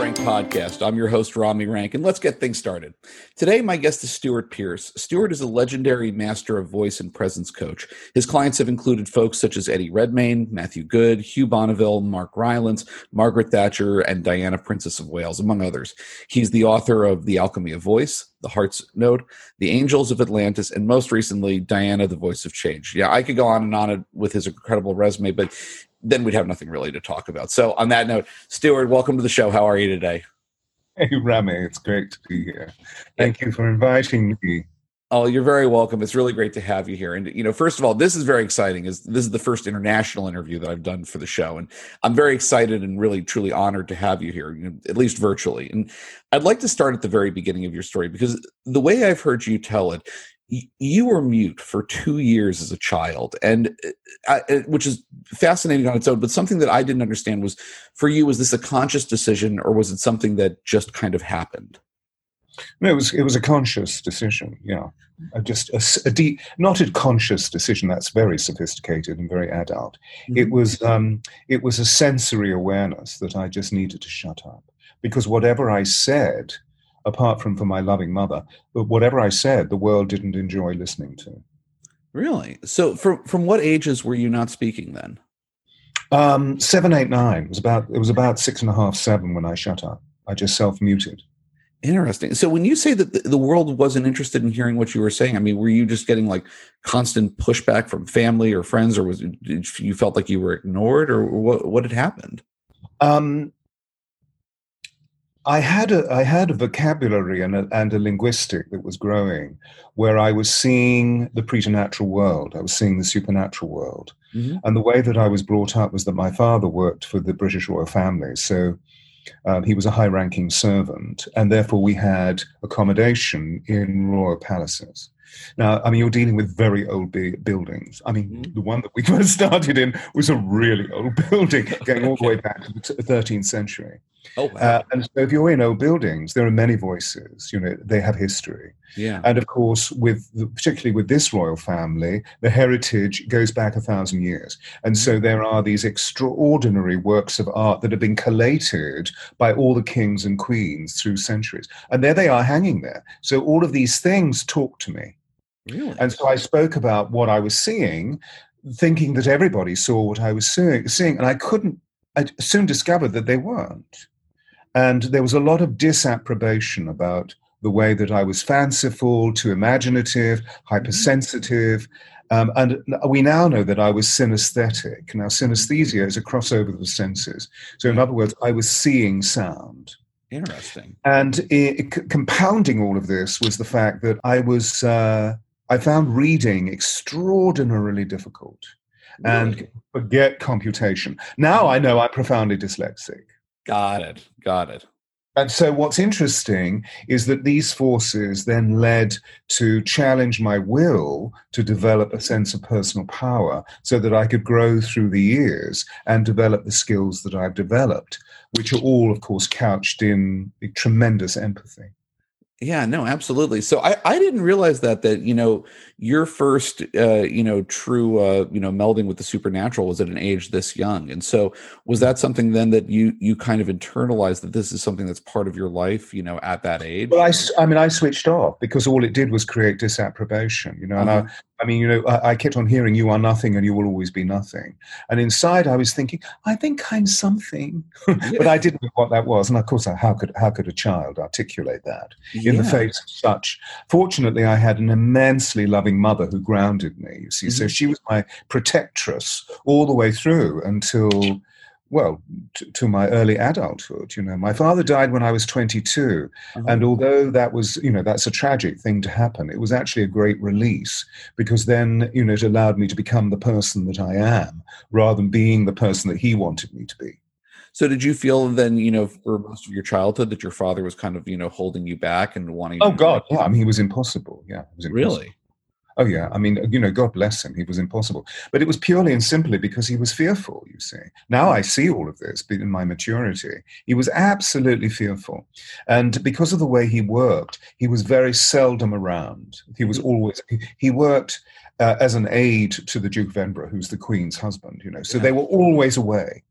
Rank podcast. I'm your host, Rami Rank, and let's get things started. Today, my guest is Stewart Pearce. Stewart is a legendary master of voice and presence coach. His clients have included folks such as Eddie Redmayne, Matthew Goode, Hugh Bonneville, Mark Rylance, Margaret Thatcher, and Diana, Princess of Wales, among others. He's the author of The Alchemy of Voice, The Heart's Note, The Angels of Atlantis, and most recently, Diana, The Voice of Change. Yeah, I could go on and on with his incredible resume, but then we'd have nothing really to talk about. So, on that note, Stewart, welcome to the show. How are you today? Hey, Rami, it's great to be here. Thank you for inviting me. Oh, you're very welcome. It's really great to have you here. And you know, first of all, this is very exciting. Is this is the first international interview that I've done for the show, and I'm very excited and really truly honored to have you here, you know, at least virtually. And I'd like to start at the very beginning of your story because the way I've heard you tell it, you were mute for two years as a child and uh, uh, which is fascinating on its own but something that i didn't understand was for you was this a conscious decision or was it something that just kind of happened? No it was it was a conscious decision yeah. Just a, a deep not a conscious decision that's very sophisticated and very adult. Mm-hmm. it was um it was a sensory awareness that i just needed to shut up because whatever i said apart from for my loving mother. But whatever I said, the world didn't enjoy listening to. Really? So, from from what ages were you not speaking then? Um, seven, eight, nine. It was about it was about six and a half, seven when I shut up. I just self muted. Interesting. So, when you say that the world wasn't interested in hearing what you were saying, I mean, were you just getting like constant pushback from family or friends, or was it, you felt like you were ignored, or what? What had happened? Um, I had a I had a vocabulary and a, and a linguistic that was growing, where I was seeing the preternatural world. I was seeing the supernatural world, mm-hmm. and the way that I was brought up was that my father worked for the British royal family, so um, he was a high-ranking servant, and therefore we had accommodation in royal palaces. Now, I mean, you're dealing with very old buildings. I mean, mm-hmm. the one that we first started in was a really old building, going all the way back to the 13th century. Oh, wow. Uh, and so if you're in old buildings, there are many voices. You know, they have history. Yeah. And of course, with the, particularly with this royal family, the heritage goes back a thousand years, and so mm-hmm. there are these extraordinary works of art that have been collated by all the kings and queens through centuries, and there they are hanging there. So all of these things talk to me. Really? And so I spoke about what I was seeing, thinking that everybody saw what I was seeing, seeing and I couldn't. I soon discovered that they weren't. And there was a lot of disapprobation about the way that I was fanciful, too imaginative, hypersensitive. Um, and we now know that I was synesthetic. Now, synesthesia is a crossover of the senses. So, in other words, I was seeing sound. Interesting. And it, c- compounding all of this was the fact that I was, uh, I found reading extraordinarily difficult really? and forget computation. Now I know I'm profoundly dyslexic. Got it. Got it. And so, what's interesting is that these forces then led to challenge my will to develop a sense of personal power so that I could grow through the years and develop the skills that I've developed, which are all, of course, couched in tremendous empathy. Yeah, no, absolutely. So I, I didn't realize that that you know your first uh, you know true uh, you know melding with the supernatural was at an age this young, and so was that something then that you you kind of internalized that this is something that's part of your life you know at that age? Well, I, I mean I switched off because all it did was create disapprobation, you know, and I, uh-huh. I mean, you know, I, I, kept on hearing "you are nothing and you will always be nothing," and inside I was thinking, "I think I'm something," but I didn't know what that was. And of course, how could how could a child articulate that yeah. in the face of such? Fortunately, I had an immensely loving mother who grounded me. You see, mm-hmm. so she was my protectress all the way through until well, to, to, my early adulthood. You know, my father died when I was 22, uh-huh. and although that was, you know, that's a tragic thing to happen, it was actually a great release because then, you know, it allowed me to become the person that I am rather than being the person that he wanted me to be. So, did you feel then, you know, for most of your childhood, that your father was kind of, you know, holding you back and wanting? Oh God, yeah. I mean, he was impossible. Yeah, was impossible. really. Oh, yeah. I mean, you know, God bless him. He was impossible. But it was purely and simply because he was fearful, you see. Now I see all of this in my maturity. He was absolutely fearful. And because of the way he worked, he was very seldom around. He was always, he worked uh, as an aide to the Duke of Edinburgh, who's the Queen's husband, you know. So yeah. they were always away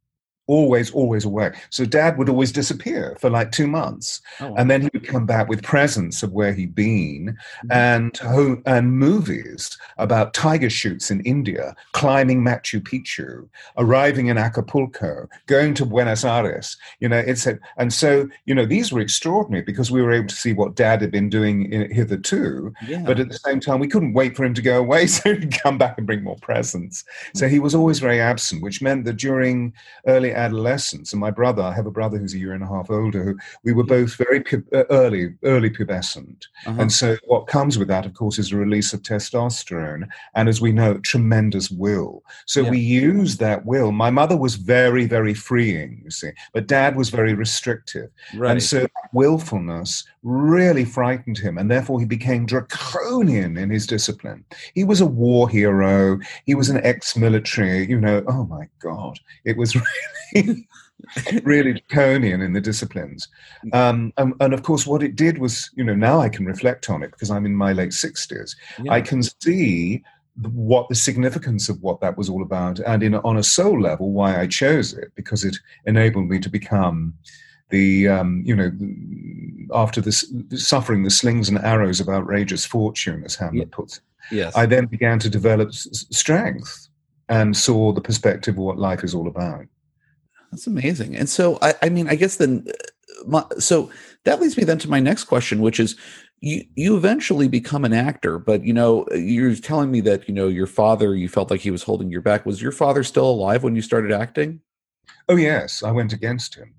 always, always away. So dad would always disappear for like two months. Oh, wow. And then he would come back with presents of where he'd been mm-hmm. and, home, and movies about tiger shoots in India, climbing Machu Picchu, arriving in Acapulco, going to Buenos Aires. You know, it's a, and so, you know, these were extraordinary because we were able to see what dad had been doing in, hitherto. Yeah. But at the same time, we couldn't wait for him to go away so he'd come back and bring more presents. So he was always very absent, which meant that during early adolescence, and my brother, I have a brother who's a year and a half older, who we were both very pu- uh, early, early pubescent. Uh-huh. And so what comes with that, of course, is a release of testosterone. And as we know, tremendous will. So yeah. we use that will. My mother was very, very freeing, you see, but dad was very restrictive. Right. And so willfulness really frightened him, and therefore he became draconian in his discipline. He was a war hero. He was an ex-military. You know, oh my God, it was really. really draconian in the disciplines. Um, and, and, of course, what it did was, you know, now I can reflect on it because I'm in my late 60s. Yeah. I can see what the significance of what that was all about, and in on a soul level, why I chose it because it enabled me to become the um, you know after this suffering the slings and arrows of outrageous fortune, as Hamlet yeah. puts it. Yes. I then began to develop s- strength and saw the perspective of what life is all about. That's amazing. And so, I, I mean, I guess then, uh, my, so that leads me then to my next question, which is, you you eventually become an actor, but you know, you're telling me that you know your father, you felt like he was holding your back. Was your father still alive when you started acting? Oh yes, I went against him.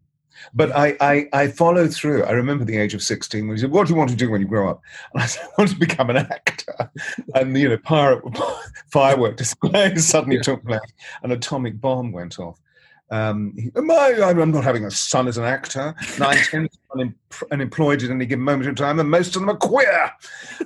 But I, I, I followed through. I remember the age of 16 when he said, What do you want to do when you grow up? And I said, I want to become an actor. And, you know, pirate, firework displays suddenly yeah. took place. An atomic bomb went off. Um, my, I'm not having a son as an actor. Nine tenths unemployed at any given moment in time, and most of them are queer.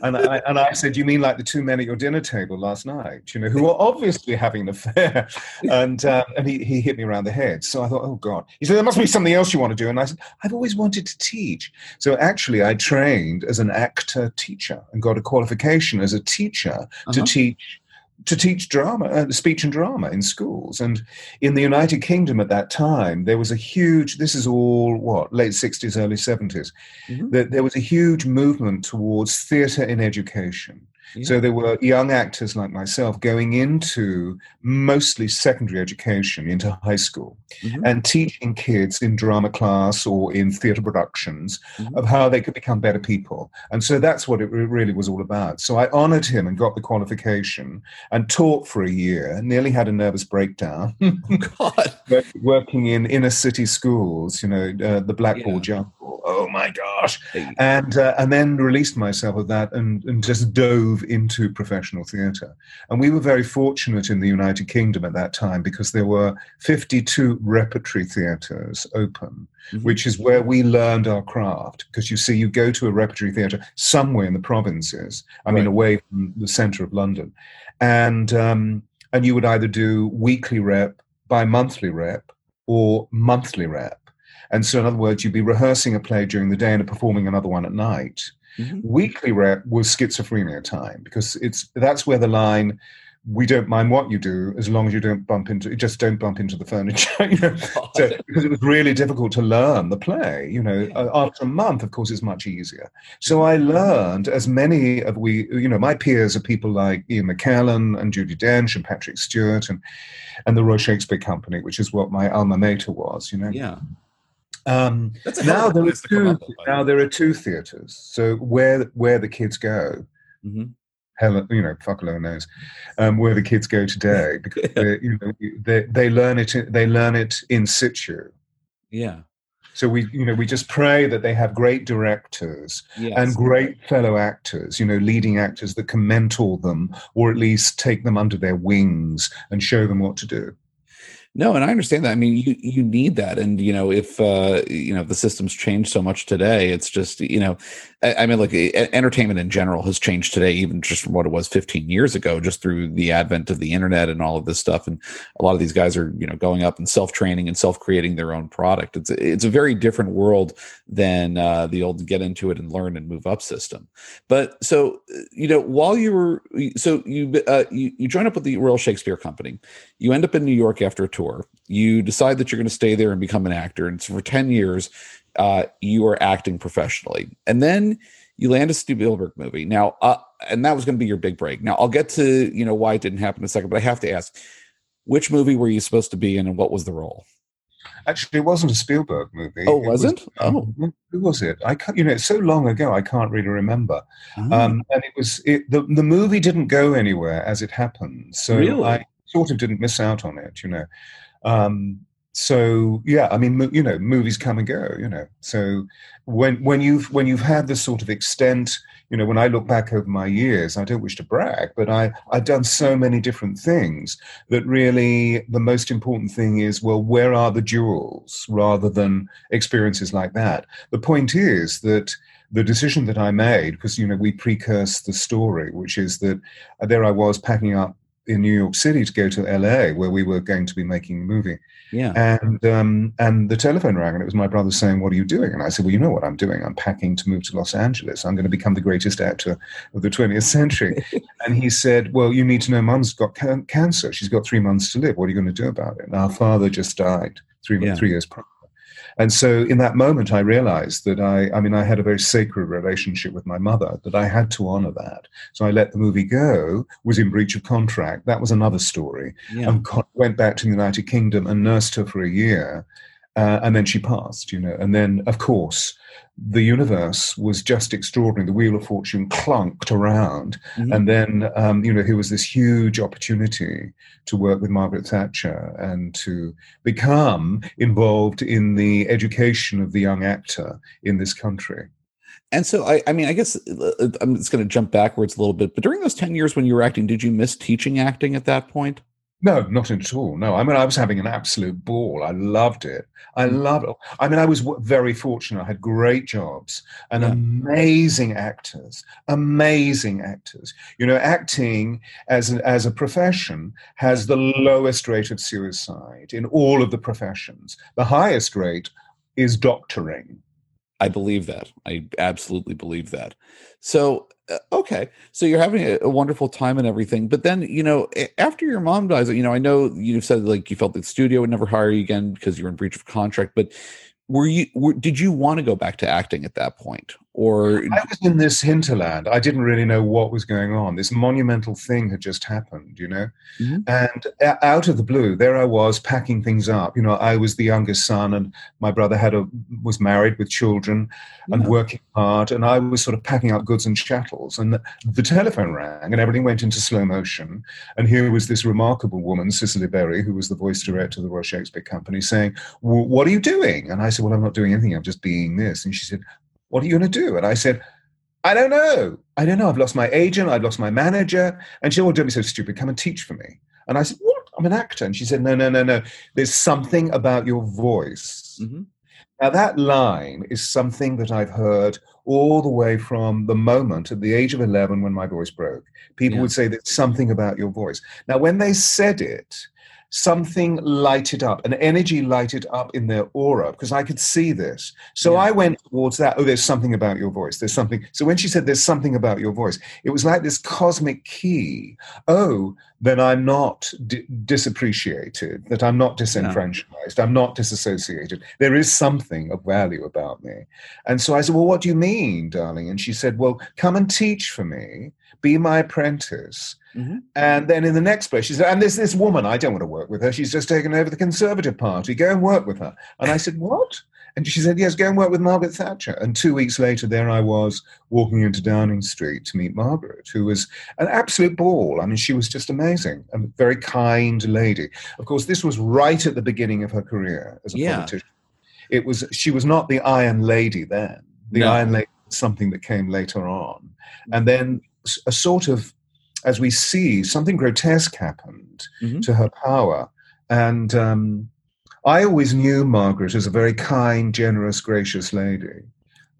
And I, and I said, "You mean like the two men at your dinner table last night? You know, who are obviously having an affair?" And uh, and he, he hit me around the head. So I thought, "Oh God!" He said, "There must be something else you want to do." And I said, "I've always wanted to teach." So actually, I trained as an actor teacher and got a qualification as a teacher uh-huh. to teach to teach drama, uh, speech and drama in schools. And in the United Kingdom at that time, there was a huge, this is all what, late 60s, early 70s, mm-hmm. there, there was a huge movement towards theatre in education. So there were young actors like myself going into mostly secondary education, into high school, mm-hmm. and teaching kids in drama class or in theatre productions mm-hmm. of how they could become better people. And so that's what it really was all about. So I honored him and got the qualification and taught for a year, nearly had a nervous breakdown. oh, God. Working in inner city schools, you know, uh, the blackboard yeah. jungle. Oh my gosh. And, uh, and then released myself of that and, and just dove into professional theatre. And we were very fortunate in the United Kingdom at that time because there were 52 repertory theatres open, mm-hmm. which is where we learned our craft. Because you see, you go to a repertory theatre somewhere in the provinces, I right. mean, away from the centre of London, and um, and you would either do weekly rep, bi monthly rep, or monthly rep. And so, in other words, you'd be rehearsing a play during the day and performing another one at night. Mm-hmm. Weekly rep was schizophrenia time because it's that's where the line we don't mind what you do as long as you don't bump into it, just don't bump into the furniture you know? so, because it was really difficult to learn the play you know? After a month of course it's much easier. So i learned as many of we you know my peers are people like ian mckellen and judi dench and patrick stewart and and the royal shakespeare company which is what my alma mater was you know? Yeah um, now there are two. Now there are two theaters. So where where the kids go, mm-hmm. hell, you know, fuck alone knows, um, where the kids go today because yeah. you know they they learn it they learn it in situ. Yeah. So we, you know, we just pray that they have great directors yes. and great fellow actors, you know, leading actors that can mentor them or at least take them under their wings and show them what to do. No, and I understand that. I mean, you you need that, and you know, if uh, you know the systems change so much today, it's just you know, I mean, like entertainment in general has changed today, even just from what it was 15 years ago, just through the advent of the internet and all of this stuff. And a lot of these guys are, you know, going up and self training and self creating their own product. It's it's a very different world than uh, the old get into it and learn and move up system. But so you know, while you were so you uh, you, you join up with the Royal Shakespeare Company, you end up in New York after a tour. You decide that you're going to stay there and become an actor, and so for 10 years uh, you are acting professionally. And then you land a Spielberg movie. Now, uh, and that was going to be your big break. Now, I'll get to you know why it didn't happen in a second, but I have to ask, which movie were you supposed to be in, and what was the role? Actually, it wasn't a Spielberg movie. Oh, wasn't? It was, um, oh, who was it? I can't. You know, it's so long ago. I can't really remember. Oh. Um, and it was it, the the movie didn't go anywhere as it happened. So really? I sort of didn't miss out on it. You know. Um, so yeah i mean you know movies come and go you know. So when when you've when you've had this sort of extent you know when i look back over my years i don't wish to brag but i i've done so many different things that really the most important thing is well where are the jewels rather than experiences like that? The point is that the decision that i made because you know we precurse the story which is that uh, there i was packing up in New York City to go to LA, where we were going to be making a movie. Yeah. And um, and the telephone rang, and it was my brother saying, "What are you doing?" And I said, "Well, you know what I'm doing. I'm packing to move to Los Angeles. I'm going to become the greatest actor of the 20th century." and he said, "Well, you need to know, Mum's got can- cancer. She's got three months to live. What are you going to do about it?" And our father just died three yeah. three years prior. And so in that moment, I realized that I, I mean, I had a very sacred relationship with my mother, that I had to honor that. So I let the movie go, was in breach of contract. That was another story. Yeah. And went back to the United Kingdom and nursed her for a year. Uh, and then she passed, you know. And then, of course, the universe was just extraordinary. The wheel of fortune clunked around, mm-hmm. and then um, you know here was this huge opportunity to work with Margaret Thatcher and to become involved in the education of the young actor in this country. And so, I, I mean, I guess uh, I'm just going to jump backwards a little bit. But during those ten years when you were acting, did you miss teaching acting at that point? No, not at all. No, I mean, I was having an absolute ball. I loved it. I mm. loved it. I mean, I was very fortunate. I had great jobs and yeah. amazing actors, amazing actors. You know, acting as a, as a profession has the lowest rate of suicide in all of the professions. The highest rate is doctoring. I believe that. I absolutely believe that. So, Uh, okay. So you're having a, a, wonderful time and everything. But then, you know, after your mom dies, you know, I know you've said like you felt the studio would never hire you again because you were in breach of contract, but were you were, did you want to go back to acting at that point or i was in this hinterland. I didn't really know what was going on. This monumental thing had just happened you know? Mm-hmm. and out of the blue there i was packing things up. You know i was the youngest son and my brother had a was married with children and yeah. working hard and i was sort of packing up goods and chattels. And the telephone rang and everything went into slow motion. And here was this remarkable woman cicely berry who was the voice director of the royal shakespeare company saying what are you doing? And i said well i'm not doing anything. I'm just being this. And she said what are you going to do? And I said, I don't know. I don't know. I've lost my agent. I've lost my manager. And she said, Well, don't be so stupid. Come and teach for me. And I said, What? I'm an actor. And she said, No, no, no, no. There's something about your voice. Mm-hmm. Now, that line is something that I've heard all the way from the moment at the age of 11 when my voice broke. People yeah. would say, There's something about your voice. Now, when they said it, something lighted up, an energy lighted up in their aura because I could see this. So yeah. I went towards that. Oh, there's something about your voice. There's something. So when she said there's something about your voice, it was like this cosmic key. Oh, then I'm not di- disappreciated, that I'm not disenfranchised, I'm not disassociated. There is something of value about me. And so I said, Well, what do you mean, darling? And she said, Well, come and teach for me, be my apprentice Mm-hmm. And then in the next place, she said, and there's this woman, I don't want to work with her. She's just taken over the Conservative Party. Go and work with her. And I said, What? And she said, Yes, go and work with Margaret Thatcher. And two weeks later, there I was walking into Downing Street to meet Margaret, who was an absolute ball. I mean, she was just amazing, a very kind lady. Of course, this was right at the beginning of her career as a yeah. politician. It was she was not the Iron Lady then. The no. Iron Lady was something that came later on. And then a sort of as we see, something grotesque happened mm-hmm. to her power. And um, I always knew Margaret as a very kind, generous, gracious lady.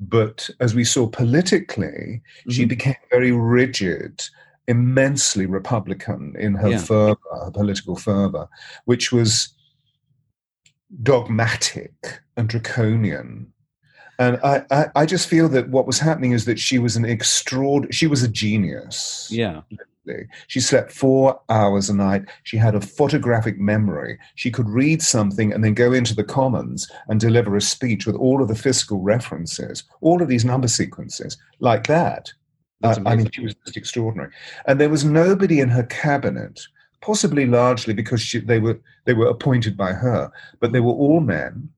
but as we saw politically, mm-hmm. she became very rigid, immensely Republican in her yeah. fervor, her political fervor, which was dogmatic and draconian. And I, I, I, just feel that what was happening is that she was an extraordinary, she was a genius. Yeah. She slept four hours a night. She had a photographic memory. She could read something and then go into the Commons and deliver a speech with all of the fiscal references, all of these number sequences, like that. Uh, I mean, she was just extraordinary. And there was nobody in her cabinet, possibly largely because she, they were they were appointed by her, but they were all men,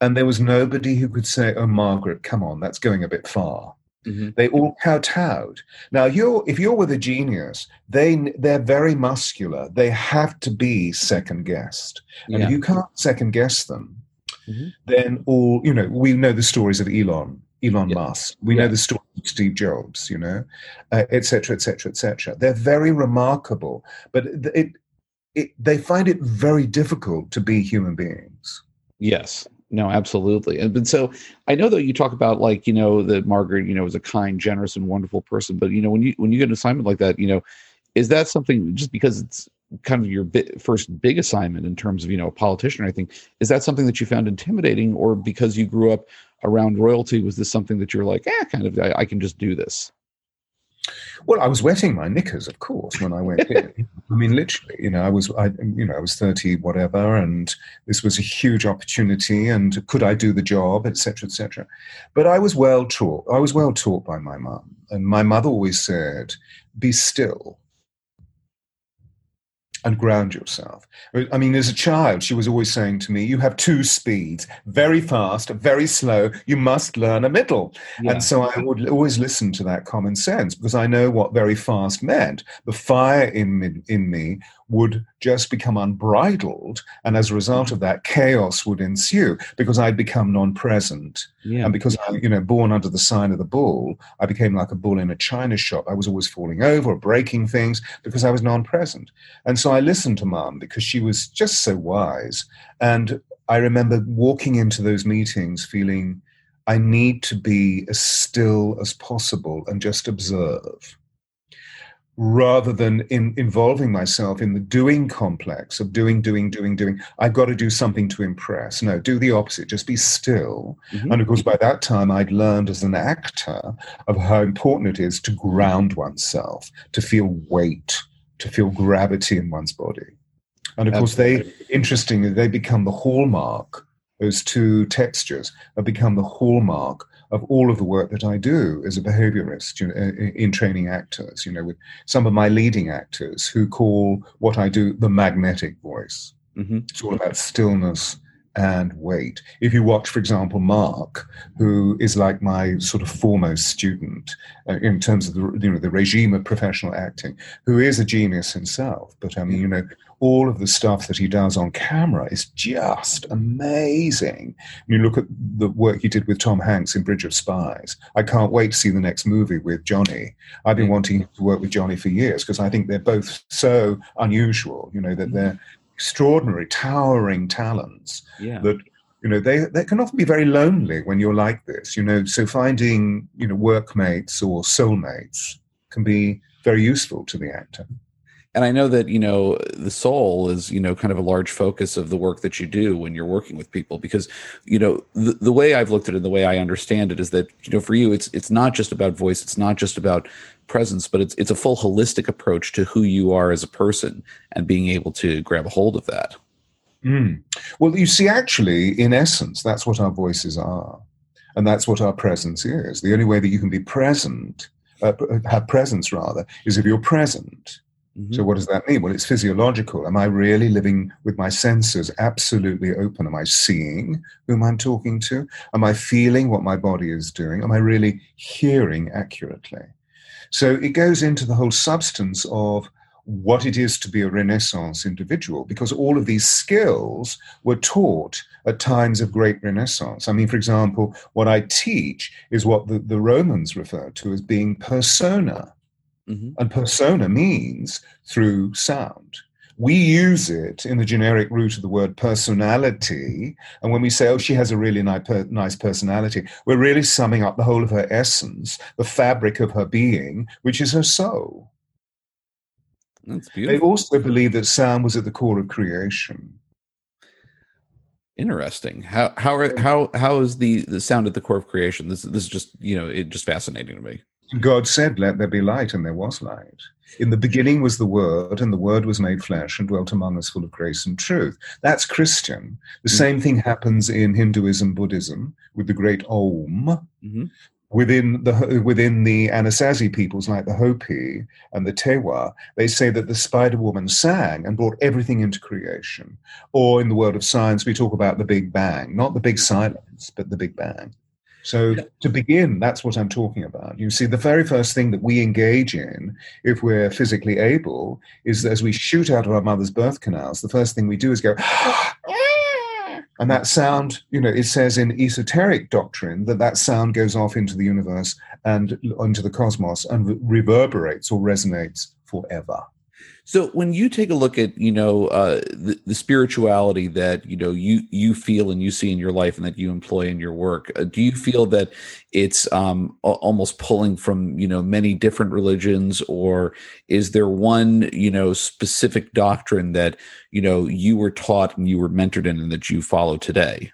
and there was nobody who could say, "Oh, Margaret, come on, that's going a bit far." Mm-hmm. They all kowtowed. Now, you're, if you're with a genius, they they're very muscular. They have to be second guessed, and yeah. if you can't second guess them, mm-hmm. then all you know. We know the stories of Elon, Elon yeah. Musk. We yeah. know the story of Steve Jobs. You know, etc., etc., etc. They're very remarkable, but it, it they find it very difficult to be human beings. Yes, no, absolutely. And, and so I know that you talk about like, you know, that Margaret, you know, is a kind, generous, and wonderful person. But you know, when you when you get an assignment like that, you know, is that something just because it's kind of your first big assignment in terms of you know a politician? I think is that something that you found intimidating, or because you grew up around royalty, was this something that you're like, eh, kind of, I, I can just do this? Well, I was wetting my knickers, of course, when I went in. I mean, literally, you know, I was, I, you know, I was thirty, whatever, and this was a huge opportunity. And could I do the job, etc., etc. But I was well taught. I was well taught by my mum, and my mother always said, "Be still." And ground yourself. I mean, as a child, she was always saying to me, You have two speeds, very fast, very slow. You must learn a middle. Yeah. And so I would always listen to that common sense because I know what very fast meant. The fire in me, in me would just become unbridled. And as a result of that, chaos would ensue because I'd become non present. Yeah. And because I, you know, born under the sign of the bull, I became like a bull in a china shop. I was always falling over, breaking things because I was non present. And so I listened to mom because she was just so wise. And I remember walking into those meetings feeling I need to be as still as possible and just observe rather than in involving myself in the doing complex of doing, doing, doing, doing. I've got to do something to impress. No, do the opposite. Just be still. Mm-hmm. And of course, by that time, I'd learned as an actor of how important it is to ground oneself, to feel weight, to feel gravity in one's body. And of Absolutely. course, they, interestingly, they become the hallmark. Those two textures have become the hallmark of all of the work that I do as a behaviorist you know, in training actors, you know, with some of my leading actors who call what I do the magnetic voice. Mm-hmm. It's all about stillness and weight. If you watch, for example, Mark, who is like my sort of foremost student uh, in terms of the you know the regime of professional acting, who is a genius himself, but I mean, you know, all of the stuff that he does on camera is just amazing. When you look at the work he did with Tom Hanks in Bridge of Spies, I can't wait to see the next movie with Johnny. I've been wanting to work with Johnny for years because I think they're both so unusual, you know, that they're extraordinary, towering talents yeah. that you know they, they can often be very lonely when you're like this you know so finding you know workmates or soulmates can be very useful to the actor and I know that you know the soul is you know kind of a large focus of the work that you do when you're working with people because you know the, the way I've looked at it, and the way I understand it is that you know for you it's it's not just about voice, it's not just about presence, but it's it's a full holistic approach to who you are as a person and being able to grab a hold of that. Mm. Well, you see, actually, in essence, that's what our voices are, and that's what our presence is. The only way that you can be present, uh, have presence rather, is if you're present. Mm-hmm. So, what does that mean? Well, it's physiological. Am I really living with my senses absolutely open? Am I seeing whom I'm talking to? Am I feeling what my body is doing? Am I really hearing accurately? So, it goes into the whole substance of what it is to be a Renaissance individual, because all of these skills were taught at times of great Renaissance. I mean, for example, what I teach is what the, the Romans referred to as being persona. Mm-hmm. And persona means through sound. we use it in the generic root of the word personality. And when we say, oh, she has a really nice personality, we're really summing up the whole of her essence, the fabric of her being, which is her soul. That's beautiful. They also believe that sound was at the core of creation. Interesting. How how are, how how is the the sound at the core of creation? This this is just you know it just fascinating to me. God said, "Let there be light," and there was light. In the beginning was the Word, and the Word was made flesh and dwelt among us, full of grace and truth. That's Christian. The mm-hmm. same thing happens in Hinduism, Buddhism, with the great Om. Mm-hmm within the within the Anasazi peoples like the Hopi and the Tewa, they say that the Spider Woman sang and brought everything into creation. Or in the world of science, we talk about the Big Bang, not the Big Silence, but the Big Bang. So to begin, that's what I'm talking about. You see, the very first thing that we engage in, if we're physically able, is as we shoot out of our mother's birth canals, the first thing we do is go. And that sound, you know, it says in esoteric doctrine that that sound goes off into the universe and into the cosmos and reverberates or resonates forever. So when you take a look at you know uh, the, the, spirituality that you know you you feel and you see in your life and that you employ in your work, uh, do you feel that it's um, almost pulling from you know many different religions, or is there one you know specific doctrine that you know you were taught and you were mentored in and that you follow today?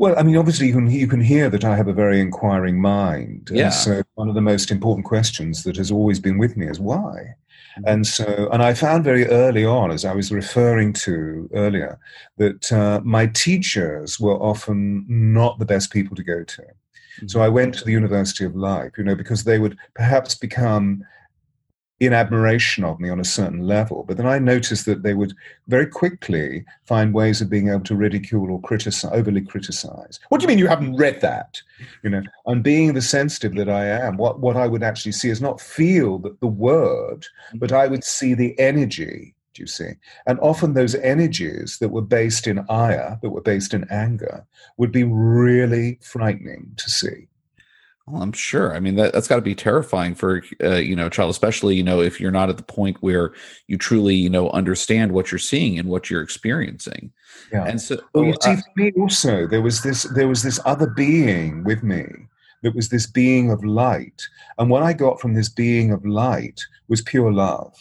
Well, I mean, obviously, you can, you can hear that I have a very inquiring mind. Yeah. And so, one of the most important questions that has always been with me is why? Mm-hmm. And so, and I found very early on, as I was referring to earlier, that uh, my teachers were often not the best people to go to. Mm-hmm. So I went to the University of Life, you know, because they would perhaps become in admiration of me on a certain level. But then I noticed that they would very quickly find ways of being able to ridicule or criticize, overly criticize. What do you mean you haven't read that? You know, and being the sensitive that I am, what, what I would actually see is not feel that the word, but I would see the energy. Do you see? And often those energies that were based in ire, that were based in anger, would be really frightening to see. Well, I'm sure. I mean, that, that's got to be terrifying for uh, you know a child, especially you know if you're not at the point where you truly you know understand what you're seeing and what you're experiencing. Yeah. And so, well, you see, for me also, there was this there was this other being with me. That was this being of light, and what I got from this being of light was pure love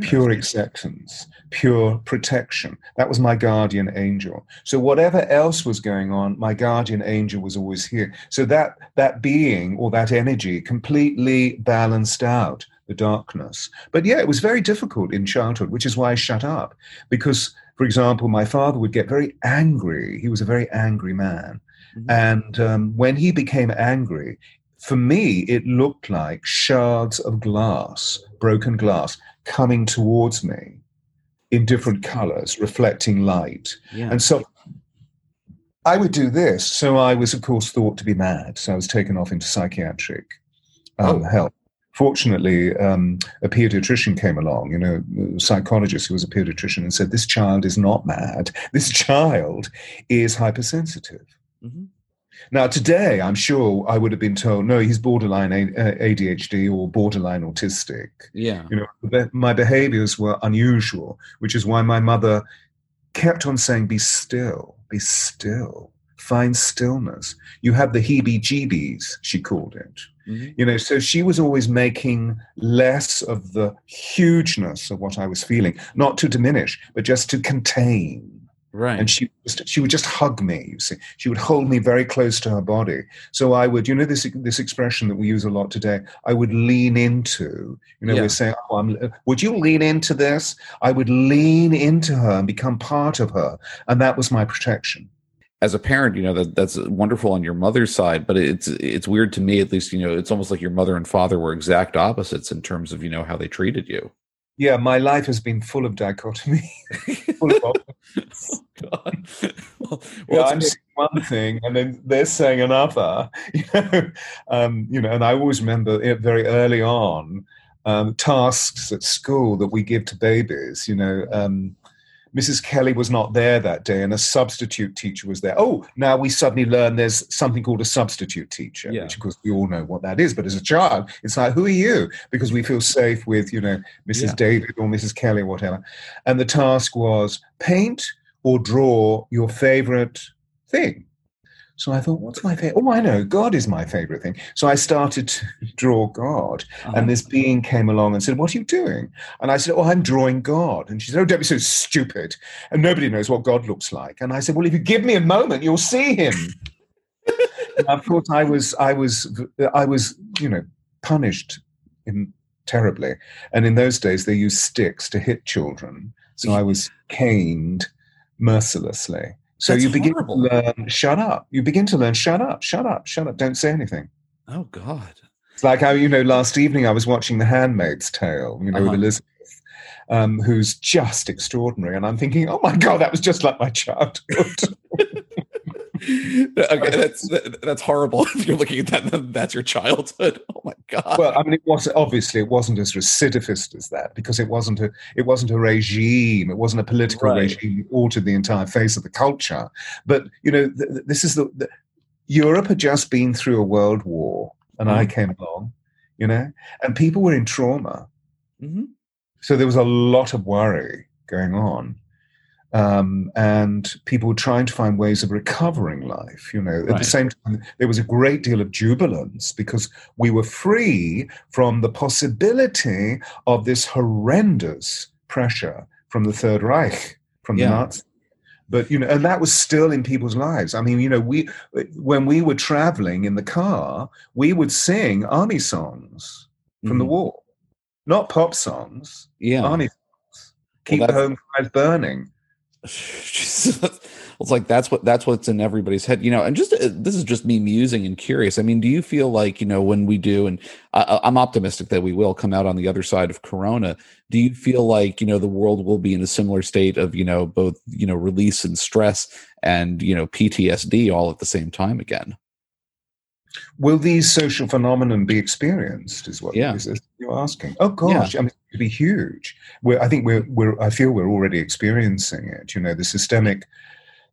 pure acceptance, pure protection. That was my guardian angel. So whatever else was going on, my guardian angel was always here. So that that being or that energy completely balanced out the darkness. But yeah, it was very difficult in childhood, which is why I shut up. Because, for example, my father would get very angry. He was a very angry man. Mm-hmm. And um, when he became angry, for me, it looked like shards of glass, broken glass, coming towards me in different colors, reflecting light. Yeah. And so I would do this. So I was, of course, thought to be mad. So I was taken off into psychiatric um, oh. help. Fortunately, um, a pediatrician came along, you know, a psychologist who was a pediatrician, and said, This child is not mad. This child is hypersensitive. Mm-hmm. Now, today, I'm sure I would have been told, no, he's borderline ADHD or borderline autistic. Yeah. You know, my behaviors were unusual, which is why my mother kept on saying, be still, be still, find stillness. You have the heebie jeebies, she called it. Mm-hmm. You know, so she was always making less of the hugeness of what I was feeling, not to diminish, but just to contain. Right. And she just, she would just hug me. You see, she would hold me very close to her body. So I would, you know, this this expression that we use a lot today. I would lean into. You know, yeah. we're saying, "Oh, I'm." Would you lean into this? I would lean into her and become part of her, and that was my protection. As a parent, you know that that's wonderful on your mother's side, but it's it's weird to me, at least. You know, it's almost like your mother and father were exact opposites in terms of you know how they treated you yeah, my life has been full of dichotomy. full of oh, Well, yeah, I'm saying one thing, and then they're saying another. You know, um, you know, and I always remember it very early on um, tasks at school that we give to babies. You know, um, Mrs. Kelly was not there that day, and a substitute teacher was there. Oh, now we suddenly learn there's something called a substitute teacher, yeah. which of course we all know what that is. But as a child, it's like, who are you? Because we feel safe with, you know, Mrs. Yeah. David or Mrs. Kelly or whatever. And the task was paint or draw your favorite thing. So I thought, what's my favorite? Oh, I know, God is my favorite thing. So I started to draw God, uh-huh. and this being came along and said, "What are you doing?" And I said, "Oh, I'm drawing God." And she said, "Oh, don't be so stupid." And nobody knows what God looks like. And I said, "Well, if you give me a moment, you'll see Him." of course, I was, I was, I was, you know, punished in, terribly. And in those days, they used sticks to hit children. So I was caned mercilessly. So That's you begin horrible. to learn, shut up. You begin to learn, shut up, shut up, shut up. Don't say anything. Oh God. It's like how, you know, last evening I was watching The Handmaid's Tale, you know, uh-huh. with Elizabeth, um, who's just extraordinary. And I'm thinking, oh my God, that was just like my childhood. okay, that's that's horrible. If you're looking at that, that's your childhood. God. Well, I mean, it was obviously it wasn't as recidivist as that because it wasn't a it wasn't a regime. It wasn't a political right. regime that altered the entire face of the culture. But you know, th- this is the, the, Europe had just been through a world war, and mm-hmm. I came along. You know, and people were in trauma. Mm-hmm. So there was a lot of worry going on um, and people were trying to find ways of recovering life. You know, right. at the same time, there was a great deal of jubilance because we were free from the possibility of this horrendous pressure from the Third Reich, from yeah. the Nazis. But you know, and that was still in people's lives. I mean, you know, we when we were traveling in the car, we would sing army songs from mm. the war, not pop songs. Yeah, army songs. Keep well, the home fires burning it's like that's what that's what's in everybody's head you know and just uh, this is just me musing and curious. I mean do you feel like you know when we do and I, i'm optimistic that we will come out on the other side of corona do you feel like you know the world will be in a similar state of you know both you know release and stress and you know ptsd all at the same time again Will these social phenomenon be experienced? Is what yeah. is, you're asking? Oh gosh, yeah. I mean, it'd be huge. We're, I think we're, we're. I feel we're already experiencing it. You know, the systemic,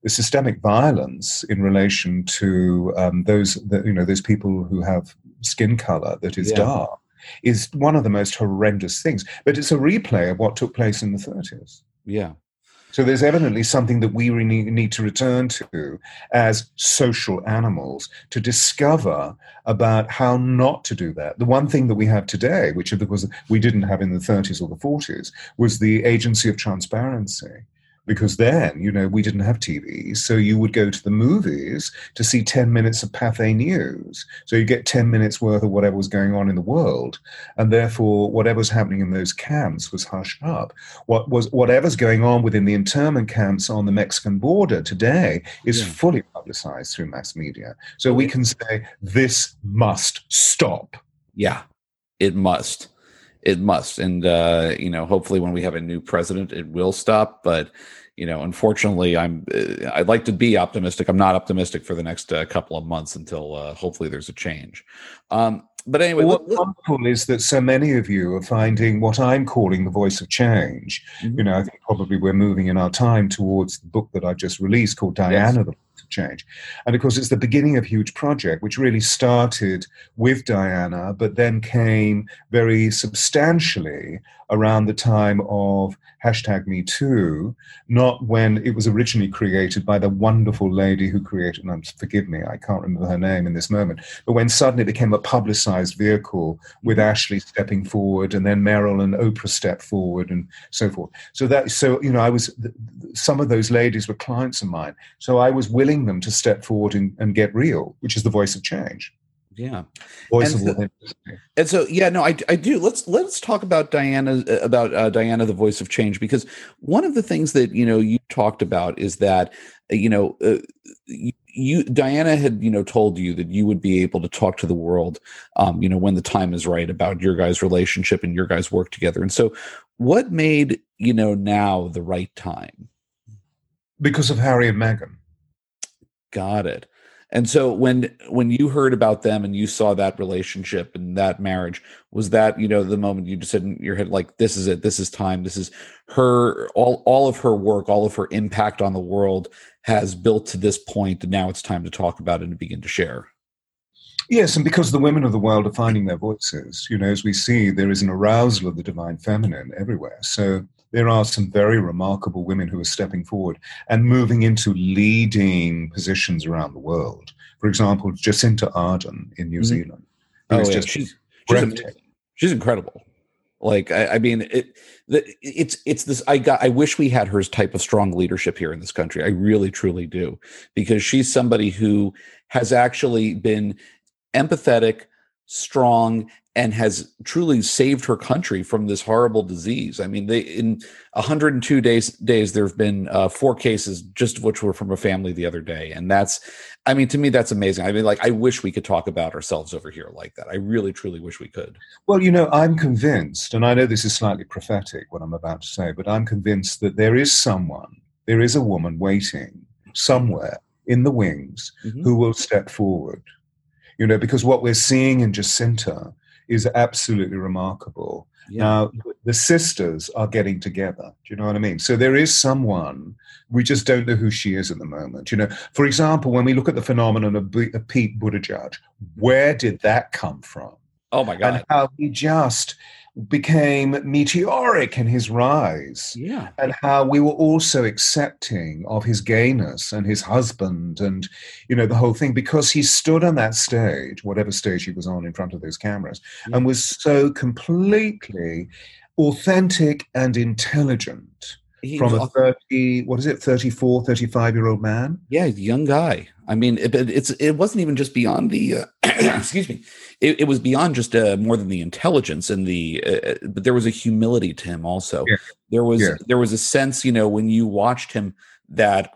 the systemic violence in relation to um, those, the, you know, those people who have skin color that is yeah. dark is one of the most horrendous things. But it's a replay of what took place in the 30s. Yeah. So there's evidently something that we really need to return to as social animals to discover about how not to do that. The one thing that we have today, which of course we didn't have in the 30s or the 40s, was the agency of transparency because then, you know, we didn't have TV. So you would go to the movies to see 10 minutes of Pathé News. So you get 10 minutes worth of whatever was going on in the world. And therefore, whatever's happening in those camps was hushed up. What was whatever's going on within the internment camps on the Mexican border today is yeah. fully publicized through mass media. So we can say this must stop. Yeah, it must it must and uh, you know hopefully when we have a new president it will stop but you know, unfortunately, I'm. Uh, I'd like to be optimistic. I'm not optimistic for the next uh, couple of months until uh, hopefully there's a change. Um, but anyway, what's wonderful is that so many of you are finding what I'm calling the voice of change. Mm-hmm. You know, I think probably we're moving in our time towards the book that I've just released called Diana, yes. the change. And of course, it's the beginning of a huge project, which really started with Diana, but then came very substantially around the time of hashtag Me Too, not when it was originally created by the wonderful lady who created, and forgive me, I can't remember her name in this moment, but when suddenly it became a publicized vehicle with mm-hmm. Ashley stepping forward and then Meryl and Oprah stepped forward and so forth. So that, so, you know, I was, some of those ladies were clients of mine. So I was willing them to step forward and, and get real, which is the voice of change. Yeah. Voice and, of and so yeah no I, I do. Let's let's talk about diana about uh, diana the voice of change because one of the things that you know you talked about is that you know uh, you, you, diana had you know told you that you would be able to talk to the world um you know when the time is right about your guys relationship and your guys work together. And so what made you know now the right time? Because of harry and meghan got it And so when when you heard about them and you saw that relationship and that marriage, was that you know the moment you just said in your head like this is it, this is time, this is her all all of her work, all of her impact on the world has built to this point, and now it's time to talk about it and begin to share. Yes, and because the women of the world are finding their voices, you know, as we see, there is an arousal of the divine feminine everywhere. So there are some very remarkable women who are stepping forward and moving into leading positions around the world. For example, Jacinda Ardern in New mm-hmm. Zealand. Oh, yeah. just she's, she's, she's, incredible. Like I, I mean, it, it's it's this. I got. I wish we had her type of strong leadership here in this country. I really, truly do, because she's somebody who has actually been empathetic, strong, and has truly saved her country from this horrible disease. I mean, they in 102 days days there have been uh, four cases, just of which were from a family the other day, and that's, I mean, to me that's amazing. I mean, like I wish we could talk about ourselves over here like that. I really, truly wish we could. Well, you know, I'm convinced, and I know this is slightly prophetic what I'm about to say, but I'm convinced that there is someone, there is a woman waiting somewhere in the wings mm-hmm. who will step forward you know, because what we're seeing in Jacinda is absolutely remarkable. Yeah. Now, the sisters are getting together. Do you know what I mean? So there is someone, we just don't know who she is at the moment. You know, for example, when we look at the phenomenon of, B- of Pete Buttigieg, where did that come from? Oh my God. And how he just became meteoric in his rise. Yeah. And how we were also accepting of his gayness and his husband and, you know, the whole thing because he stood on that stage, whatever stage he was on in front of those cameras, yeah. and was so completely authentic and intelligent. He from a 30 what is it 34 35 year old man yeah young guy i mean it, it's it wasn't even just beyond the uh, excuse me it, it, was beyond just uh, more than the intelligence and the uh, uh, but there was a humility to him also yeah. there was yeah. there was a sense you know when you watched him that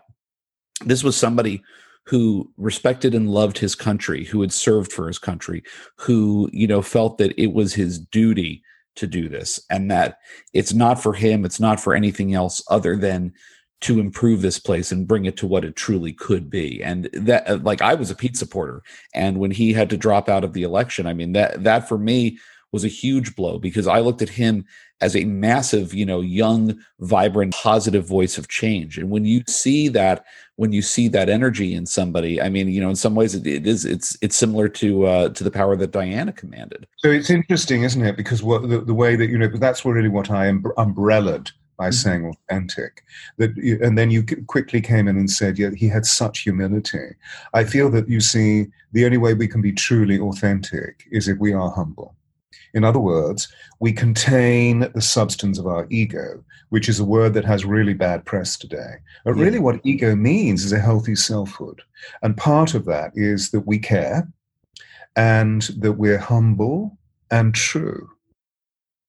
this was somebody who respected and loved his country who had served for his country who you know felt that it was his duty to do this and that it's not for him it's not for anything else other than to improve this place and bring it to what it truly could be. And that uh, like i was a pete supporter and when he had to drop out of the election i mean that that for me was a huge blow because i looked at him as a massive you know young vibrant positive voice of change. And when you see that when you see that energy in somebody i mean you know in some ways it, it is it's it's similar to uh to the power that diana commanded. So it's interesting isn't it? Because what the, the way that you know that's really what i um, umbrellaed by mm-hmm. saying authentic that you, and then you quickly came in and said yeah he had such humility. I feel that you see the only way we can be truly authentic is if we are humble in other words, we contain the substance of our ego, which is a word that has really bad press today. But really, what ego means is a healthy selfhood. And part of that is that we care and that we're humble and true.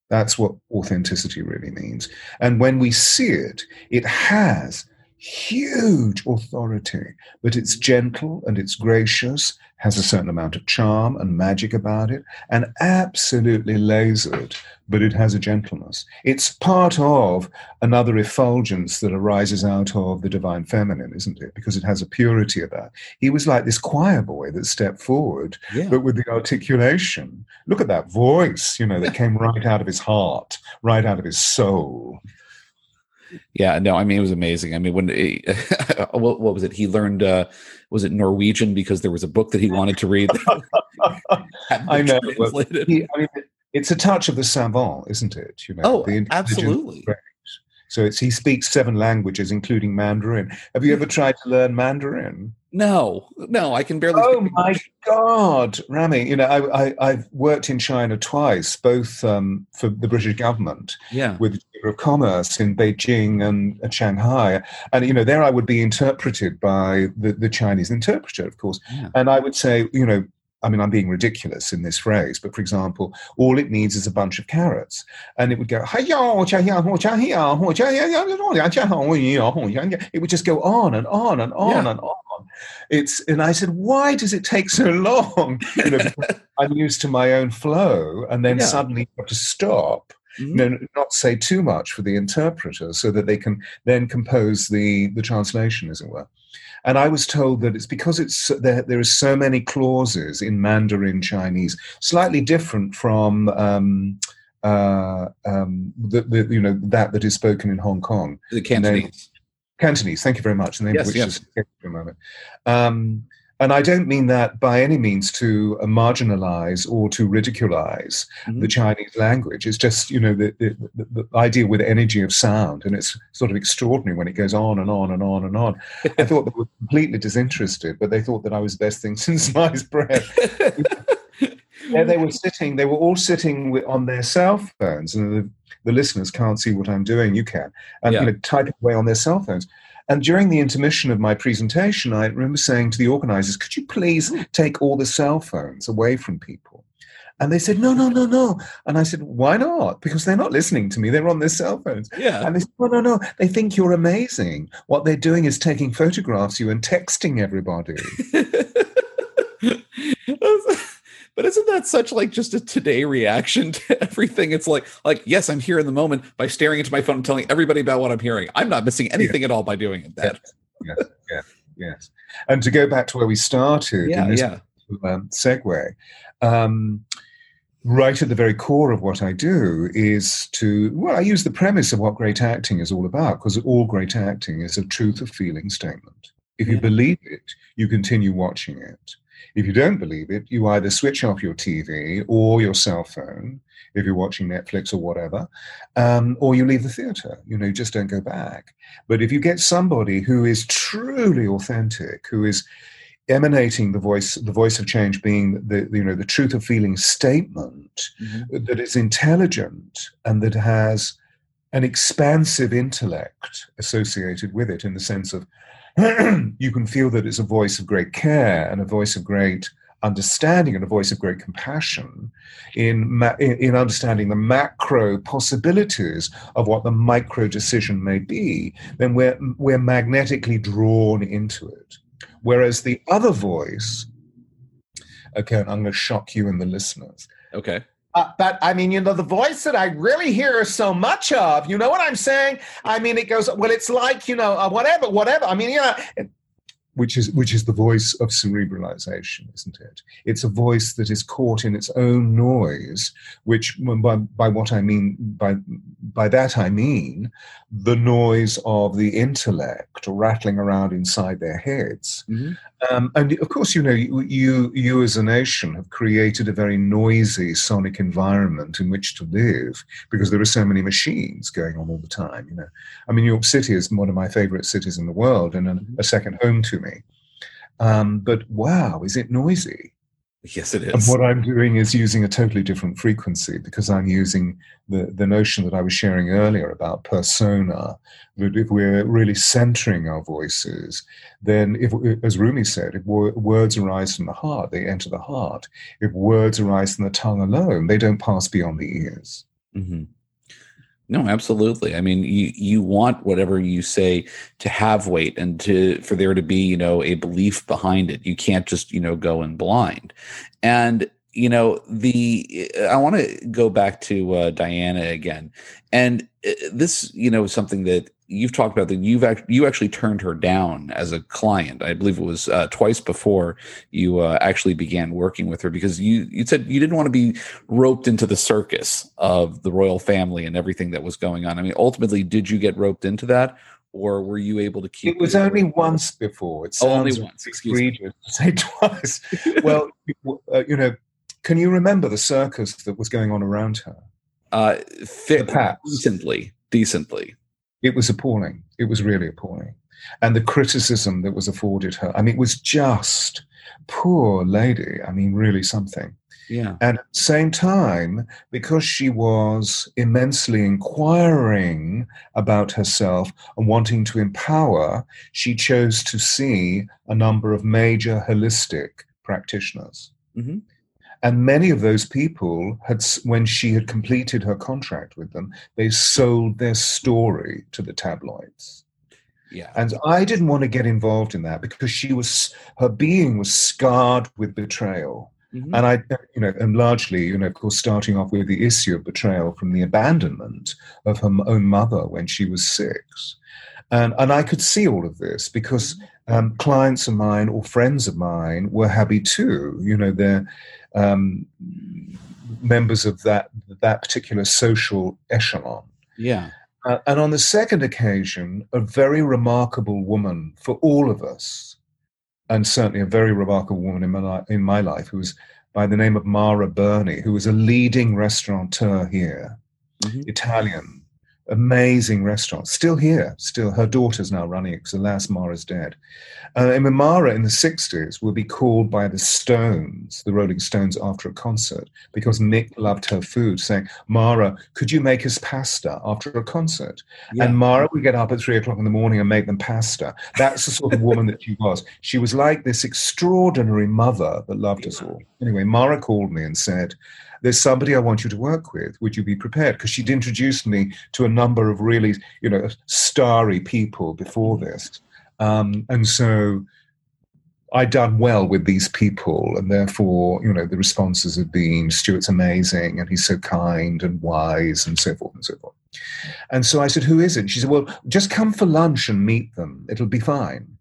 That's what authenticity really means. And when we see it, it has huge authority, but it's gentle and it's gracious, has a certain amount of charm and magic about it, and absolutely lasered, but it has a gentleness. It's part of another effulgence that arises out of the divine feminine, isn't it? Because it has a purity about. It. He was like this choir boy that stepped forward, yeah. but with the articulation. Look at that voice, you know, that came right out of his heart, right out of his soul. Yeah, no, I mean it was amazing. I mean, when he, what, what, was it? He learned uh, was it Norwegian because there was a book that he wanted to read. I know. He, I mean, it's a touch of the savant, isn't it? You know, oh, absolutely. So it's he speaks seven languages, including Mandarin. Have you ever tried to learn Mandarin? No, no, I can barely. Oh my God, Rami! You know, I, I have worked in China twice, both um, for the British government, yeah, with the Chamber of Commerce in Beijing and, and, Shanghai, and you know, there I would be interpreted by the, the Chinese interpreter, of course, yeah. and I would say, you know, I mean, I'm being ridiculous in this phrase, but for example, all it needs is a bunch of carrots. And it would go, it would just go on and on and on yeah. and on. It's and I said, why does it take so long? You know, I'm used to my own flow, and then yeah. suddenly you have to stop. Mm-hmm. You know, not say too much for the interpreter so that they can then compose the the translation, as it were. And I was told that it's because it's there, there are so many clauses in Mandarin Chinese, slightly different from um, uh, um, the, the, you know that that is spoken in Hong Kong. The Cantonese. Cantonese. Thank you very much. The name Yes, of which yes. is for a moment. Um, and I don't mean that by any means to uh, marginalize or to ridiculize Mhm. the Chinese language. It's just, you know, the, the, the, idea with energy of sound. And it's sort of extraordinary when it goes on and on and on and on. I thought they were completely disinterested, but they thought that I was the best thing since sliced bread. There they were sitting, they were all sitting with, on their cell phones. And the, the listeners can't see what I'm doing, you can. And, Yeah. you know, typing away on their cell phones. And during the intermission of my presentation, I remember saying to the organizers, could you please take all the cell phones away from people? And they said, no, no, no, no. And I said, why not? Because they're not listening to me. They're on their cell phones. yeah. And they said, no, no, no. They think you're amazing. What they're doing is taking photographs of you and texting everybody. but isn't that such like just a today reaction to everything? It's like like yes, I'm here in the moment by staring into my phone and telling everybody about what I'm hearing. I'm not missing anything at all by doing it. That yes, yes, yes. And to go back to where we started, yeah, in this yeah, um, segue, um, right at the very core of what I do is to, well, I use the premise of what great acting is all about, because all great acting is a truth of feeling statement. If you Yeah. believe it, you continue watching it. If you don't believe it, you either switch off your TV or your cell phone, if you're watching Netflix or whatever, um, or you leave the theater. You know, you just don't go back. But if you get somebody who is truly authentic, who is emanating the voice, the voice of change being the, you know, the truth of feeling statement Mhm. that is intelligent and that has an expansive intellect associated with it in the sense of you can feel that it's a voice of great care and a voice of great understanding and a voice of great compassion in, ma- in in understanding the macro possibilities of what the micro decision may be, then we're, we're magnetically drawn into it. Whereas the other voice, okay, I'm going to shock you and the listeners, okay. Uh, but I mean, you know, the voice that I really hear so much of, you know what I'm saying? I mean, it goes, well, it's like, you know, uh, whatever, whatever. I mean, you know, it- which is which is the voice of cerebralization, isn't it? It's a voice that is caught in its own noise, which by, by what I mean by by that I mean the noise of the intellect rattling around inside their heads. Mhm. Um, and of course, you know, you, you as a nation have created a very noisy sonic environment in which to live because there are so many machines going on all the time. You know, I mean, New York City is one of my favorite cities in the world and a, a second home to me. Um, but wow, is it noisy? Yes, it is. And what I'm doing is using a totally different frequency because I'm using the, the notion that I was sharing earlier about persona. That if we're really centering our voices, then, if, as Rumi said, if words arise from the heart, they enter the heart. If words arise from the tongue alone, they don't pass beyond the ears. hmm No, absolutely. I mean, you you want whatever you say to have weight and to for there to be, you know, a belief behind it. You can't just, you know, go in blind. And you know, the I want to go back to uh, Diana again, and uh, this, you know, is something that you've talked about that you've act- you actually turned her down as a client. I believe it was uh, twice before you uh, actually began working with her because you you said you didn't want to be roped into the circus of the royal family and everything that was going on. I mean, ultimately, did you get roped into that, or were you able to keep? It was only once before. It Oh, only once, excuse me. say twice. well, uh, you know, can you remember the circus that was going on around her? Uh, fit decently, decently. It was appalling. It was really appalling. And the criticism that was afforded her, I mean, it was just poor lady. I mean, really something. Yeah. And at the same time, because she was immensely inquiring about herself and wanting to empower, she chose to see a number of major holistic practitioners. Mhm. And many of those people had, when she had completed her contract with them, they sold their story to the tabloids. Yeah. And I didn't want to get involved in that because she was, her being was scarred with betrayal. Mhm. And I, you know, and largely, you know, of course, starting off with the issue of betrayal from the abandonment of her own mother when she was six. And, and I could see all of this because um, clients of mine or friends of mine were happy too. You know, they're um, members of that that particular social echelon. Yeah. Uh, and on the second occasion, a very remarkable woman for all of us, and certainly a very remarkable woman in my, in my life, who was by the name of Mara Berni, who was a leading restaurateur here, mm-hmm. Italian, amazing restaurant, still here, still. Her daughter's now running it because alas, Mara's dead. Uh, and Mara in the 60s will be called by the Stones, the Rolling Stones, after a concert because Mick loved her food, saying, Mara, could you make us pasta after a concert? Yeah. And Mara would get up at three o'clock in the morning and make them pasta. That's the sort of woman that she was. She was like this extraordinary mother that loved us all. Anyway, Mara called me and said, there's somebody I want you to work with. Would you be prepared? Because she'd introduced me to a number of really, you know, starry people before this. Um, and so I'd done well with these people, and therefore, you know, the responses had been Stewart's amazing, and he's so kind and wise, and so forth and so forth. And so I said, Who is it? she said, Well, just come for lunch and meet them. It'll be fine.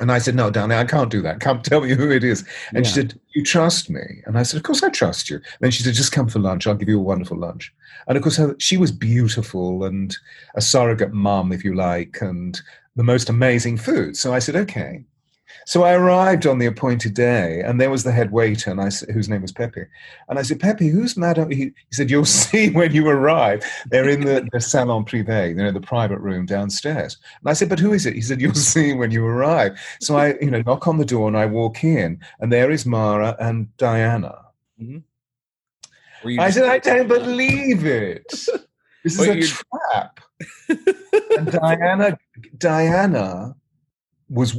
And I said, No, Danny, I can't do that. Come tell me who it is. And yeah. she said, You trust me? And I said, Of course I trust you. And then she said, Just come for lunch. I'll give you a wonderful lunch. And of course, she was beautiful and a surrogate mum, if you like, and the most amazing food. So I said, Okay. So I arrived on the appointed day, and there was the head waiter, and I whose name was Pepe. And I said, Pepe, who's Madame? He, he said, You'll see when you arrive. They're in the, the salon privé, you know, the private room downstairs. And I said, But who is it? He said, You'll see when you arrive. So I, you know, knock on the door and I walk in, and there is Mara and Diana. Mm-hmm. I said, I don't believe it. This is a trap. and Diana, Diana was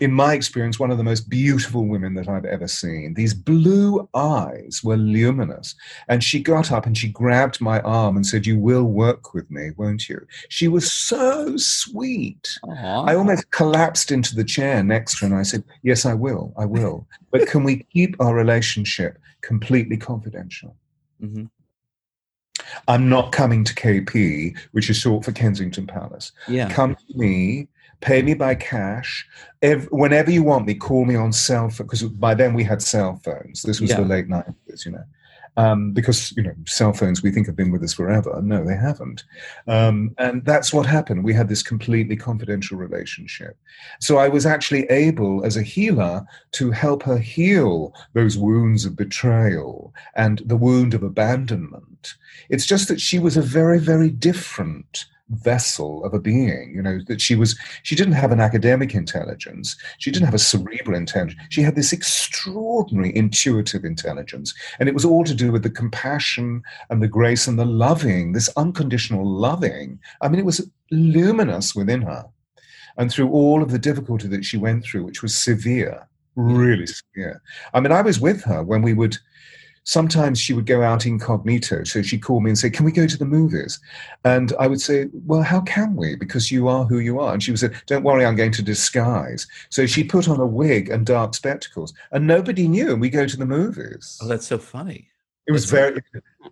in my experience, one of the most beautiful women that I've ever seen. These blue eyes were luminous. And she got up and she grabbed my arm and said, You will work with me, won't you? She was so sweet. I almost collapsed into the chair next to her and I said, Yes, I will. I will. But can we keep our relationship completely confidential? Mm-hmm. I'm not coming to KP, which is short for Kensington Palace. Yeah. Come to me pay me by cash. If, whenever you want me, call me on cell phone. Because by then we had cell phones. This was yeah. the late nineties, you know. Um, because you know cell phones we think have been with us forever. No, they haven't. Um, and that's what happened. We had this completely confidential relationship. So I was actually able, as a healer, to help her heal those wounds of betrayal and the wound of abandonment. It's just that she was a very, very different vessel of a being you know that she was she didn't have an academic intelligence. She didn't have a cerebral intelligence. She had this extraordinary intuitive intelligence. And it was all to do with the compassion and the grace and the loving this unconditional loving. I mean it was luminous within her. And through all of the difficulty that she went through which was severe really severe. I mean i was with her when we would sometimes she would go out incognito. So she'd call me and say, Can we go to the movies? And I would say, Well, how can we? Because you are who you are. And she would say, Don't worry, I'm going to disguise. So she put on a wig and dark spectacles, and nobody knew. And we go to the movies. Oh, that's so funny. It was very,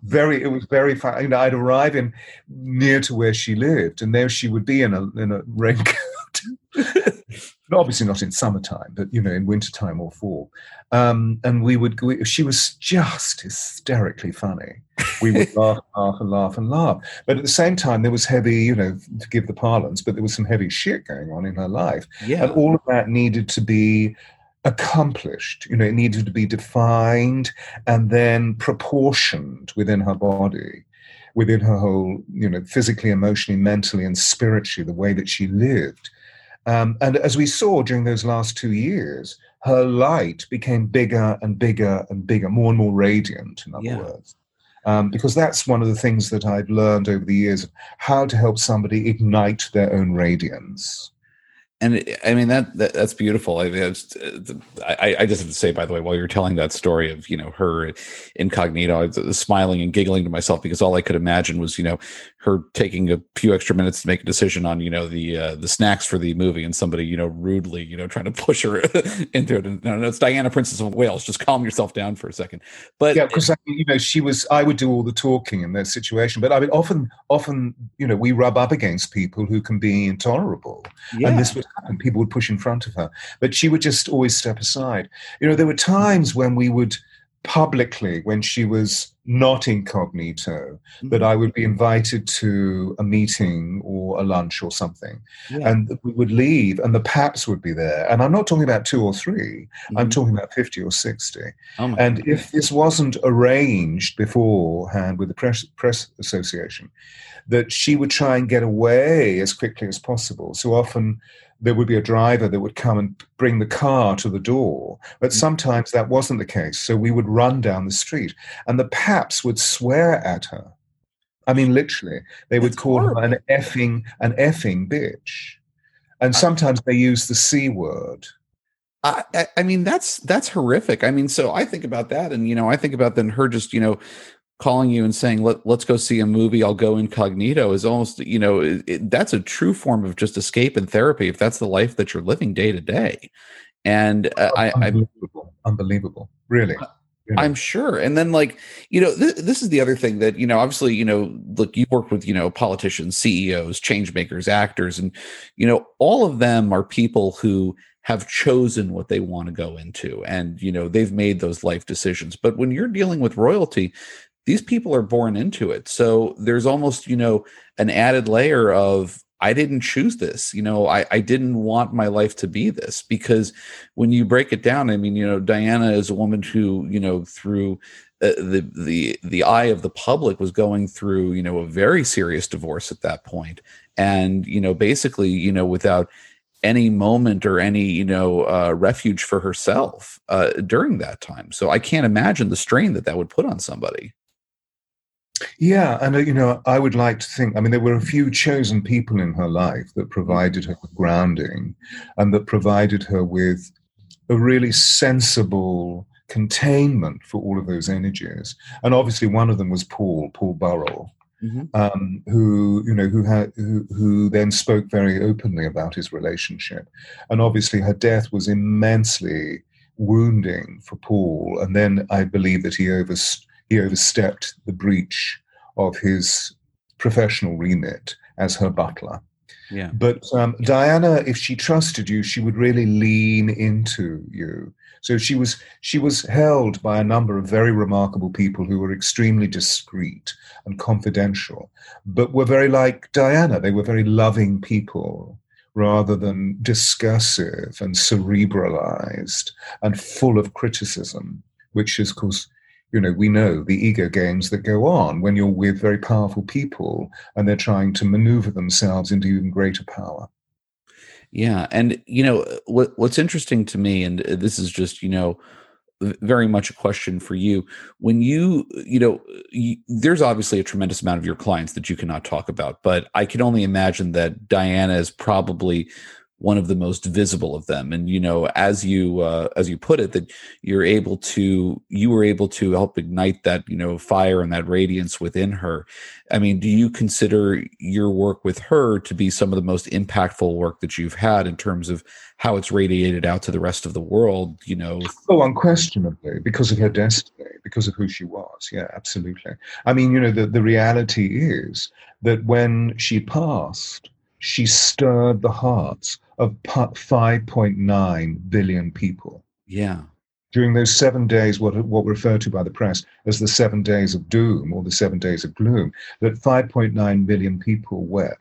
very. It was very fun. You know, I'd arrive in near to where she lived, and there she would be in a in a raincoat. obviously not in summertime, but you know, in wintertime or fall. Um, and we would, we, she was just hysterically funny. We would laugh, and laugh, and laugh and laugh. But at the same time, there was heavy, you know, to give the parlance, but there was some heavy shit going on in her life. Yeah. And all of that needed to be accomplished. You know, it needed to be defined and then proportioned within her body within her whole, you know, physically, emotionally, mentally, and spiritually, the way that she lived. Um, and as we saw during those last two years, her light became bigger and bigger and bigger, more and more radiant, in other yeah. words. Um, because that's one of the things that I've learned over the years how to help somebody ignite their own radiance. And it, I mean that, that, that's beautiful. I mean, I, I just have to say, by the way, while you're telling that story of you know her incognito, I was smiling and giggling to myself because all I could imagine was you know her taking a few extra minutes to make a decision on you know the uh, the snacks for the movie and somebody you know rudely you know trying to push her into it. And, no, no, it's Diana, Princess of Wales. Just calm yourself down for a second. But yeah, because you know she was. I would do all the talking in that situation, but I mean, often, often, you know, we rub up against people who can be intolerable, yeah. and this was and people would push in front of her. But she would just always step aside. You know, there were times when we would publicly, when she was not incognito, mm-hmm. that I would be invited to a meeting or a lunch or something. Yeah. And we would leave, and the paps would be there. And I'm not talking about two or 3 i mm-hmm. I'm talking about 50 or 60. Oh and God. if this wasn't arranged beforehand with the press, press association, that she would try and get away as quickly as possible. So often, there would be a driver that would come and bring the car to the door. But mm. sometimes that wasn't the case. So we would run down the street and the paps would swear at her. I mean, literally, they would That's call horrible. her an effing, an effing bitch. And sometimes they use the C word. I, I mean that's that's horrific. I mean, so I think about that, and you know, I think about then her just you know calling you and saying Let, let's go see a movie i'll go incognito is almost you know it, it, that's a true form of just escape and therapy if that's the life that you're living day to day and uh, I, unbelievable. I, unbelievable really I'm sure. And then, like, you know, th- this is the other thing that, you know, obviously, you know, look, you work with, you know, politicians, CEOs, change makers, actors, and, you know, all of them are people who have chosen what they want to go into and, you know, they've made those life decisions. But when you're dealing with royalty, these people are born into it. So there's almost, you know, an added layer of I didn't choose this. You know, I, I didn't want my life to be this because when you break it down, I mean, you know, Diana is a woman who, you know, through uh, the the the eye of the public was going through, you know, a very serious divorce at that point, and you know, basically, you know, without any moment or any you know uh, refuge for herself uh, during that time. So I can't imagine the strain that that would put on somebody. Yeah, and uh, you know, I would like to think. I mean, there were a few chosen people in her life that provided her with grounding, and that provided her with a really sensible containment for all of those energies. And obviously, one of them was Paul, Paul Burrell, mm-hmm. um, who you know who had who, who then spoke very openly about his relationship. And obviously, her death was immensely wounding for Paul. And then I believe that he overst he overstepped the breach of his professional remit as her butler. Yeah. But um, Diana, if she trusted you, she would really lean into you. So she was she was held by a number of very remarkable people who were extremely discreet and confidential, but were very like Diana. They were very loving people rather than discursive and cerebralized and full of criticism, which is, of course, you know, we know the ego games that go on when you're with very powerful people and they're trying to maneuver themselves into even greater power. Yeah, and you know what what's interesting to me, and uh, this is just you know very much a question for you when you you know you, there's obviously a tremendous amount of your clients that you cannot talk about but i can only imagine that diana is probably one of the most visible of them. And you know as you uh, as you put it that you're able to you were able to help ignite that you know fire and that radiance within her. I mean do you consider your work with her to be some of the most impactful work that you've had in terms of how it's radiated out to the rest of the world you know? Oh unquestionably because of her destiny because of who she was. Yeah absolutely. I mean you know the, the reality is that when she passed she stirred the hearts of 5.9 billion people. Yeah. During those seven days, what, what were referred to by the press as the seven days of doom or the seven days of gloom, that 5.9 billion people wept.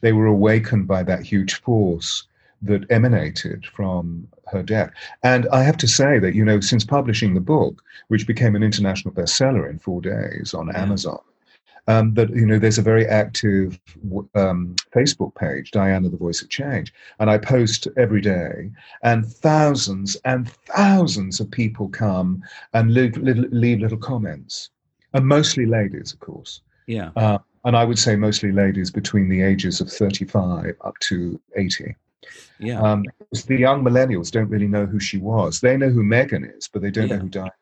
They were awakened by that huge force that emanated from her death. And I have to say that, you know, since publishing the book, which became an international bestseller in four days on yeah. Amazon, um, that you know there's a very active um, Facebook page, Diana, the Voice of Change, and I post every day, and thousands and thousands of people come and leave, leave little comments, and mostly ladies, of course. Yeah. Uh, and I would say mostly ladies between the ages of 35 up to 80. Yeah. Um, the young millennials don't really know who she was. They know who Meghan is, but they don't yeah. know who Diana.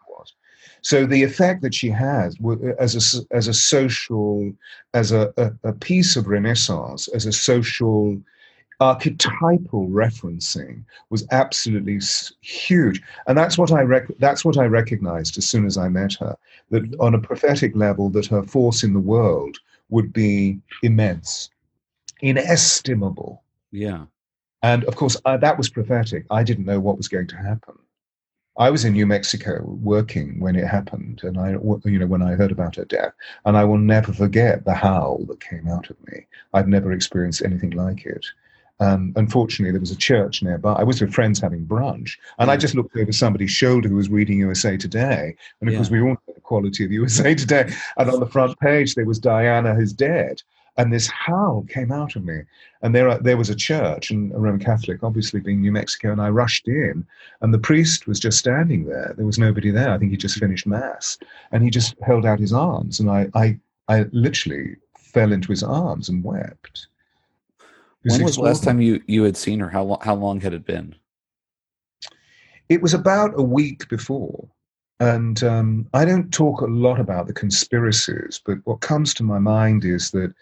So the effect that she has as a, as a social, as a, a, a piece of Renaissance, as a social archetypal referencing was absolutely huge. And that's what i rec- that's what i recognized as soon as i met her that on a prophetic level that her force in the world would be immense inestimable. Yeah. And of course uh, that was prophetic. I didn't know what was going to happen I was in New Mexico working when it happened, and I, you know, when I heard about her death, and I will never forget the howl that came out of me. I've never experienced anything like it. Um, unfortunately, there was a church nearby. I was with friends having brunch, and I just looked over somebody's shoulder who was reading USA Today. And of yeah. course, we all know the quality of USA Today. And on the front page, there was Diana is dead. And this howl came out of me. And there, uh, there was a church, and a Roman Catholic, obviously being New Mexico, and I rushed in, and the priest was just standing there. There was nobody there. I think he just finished mass, and he just held out his arms, and I, I, I literally fell into his arms and wept. When was the last time you, you had seen her? How long, how long had it been? It was about a week before. And um, I don't talk a lot about the conspiracies, but what comes to my mind is that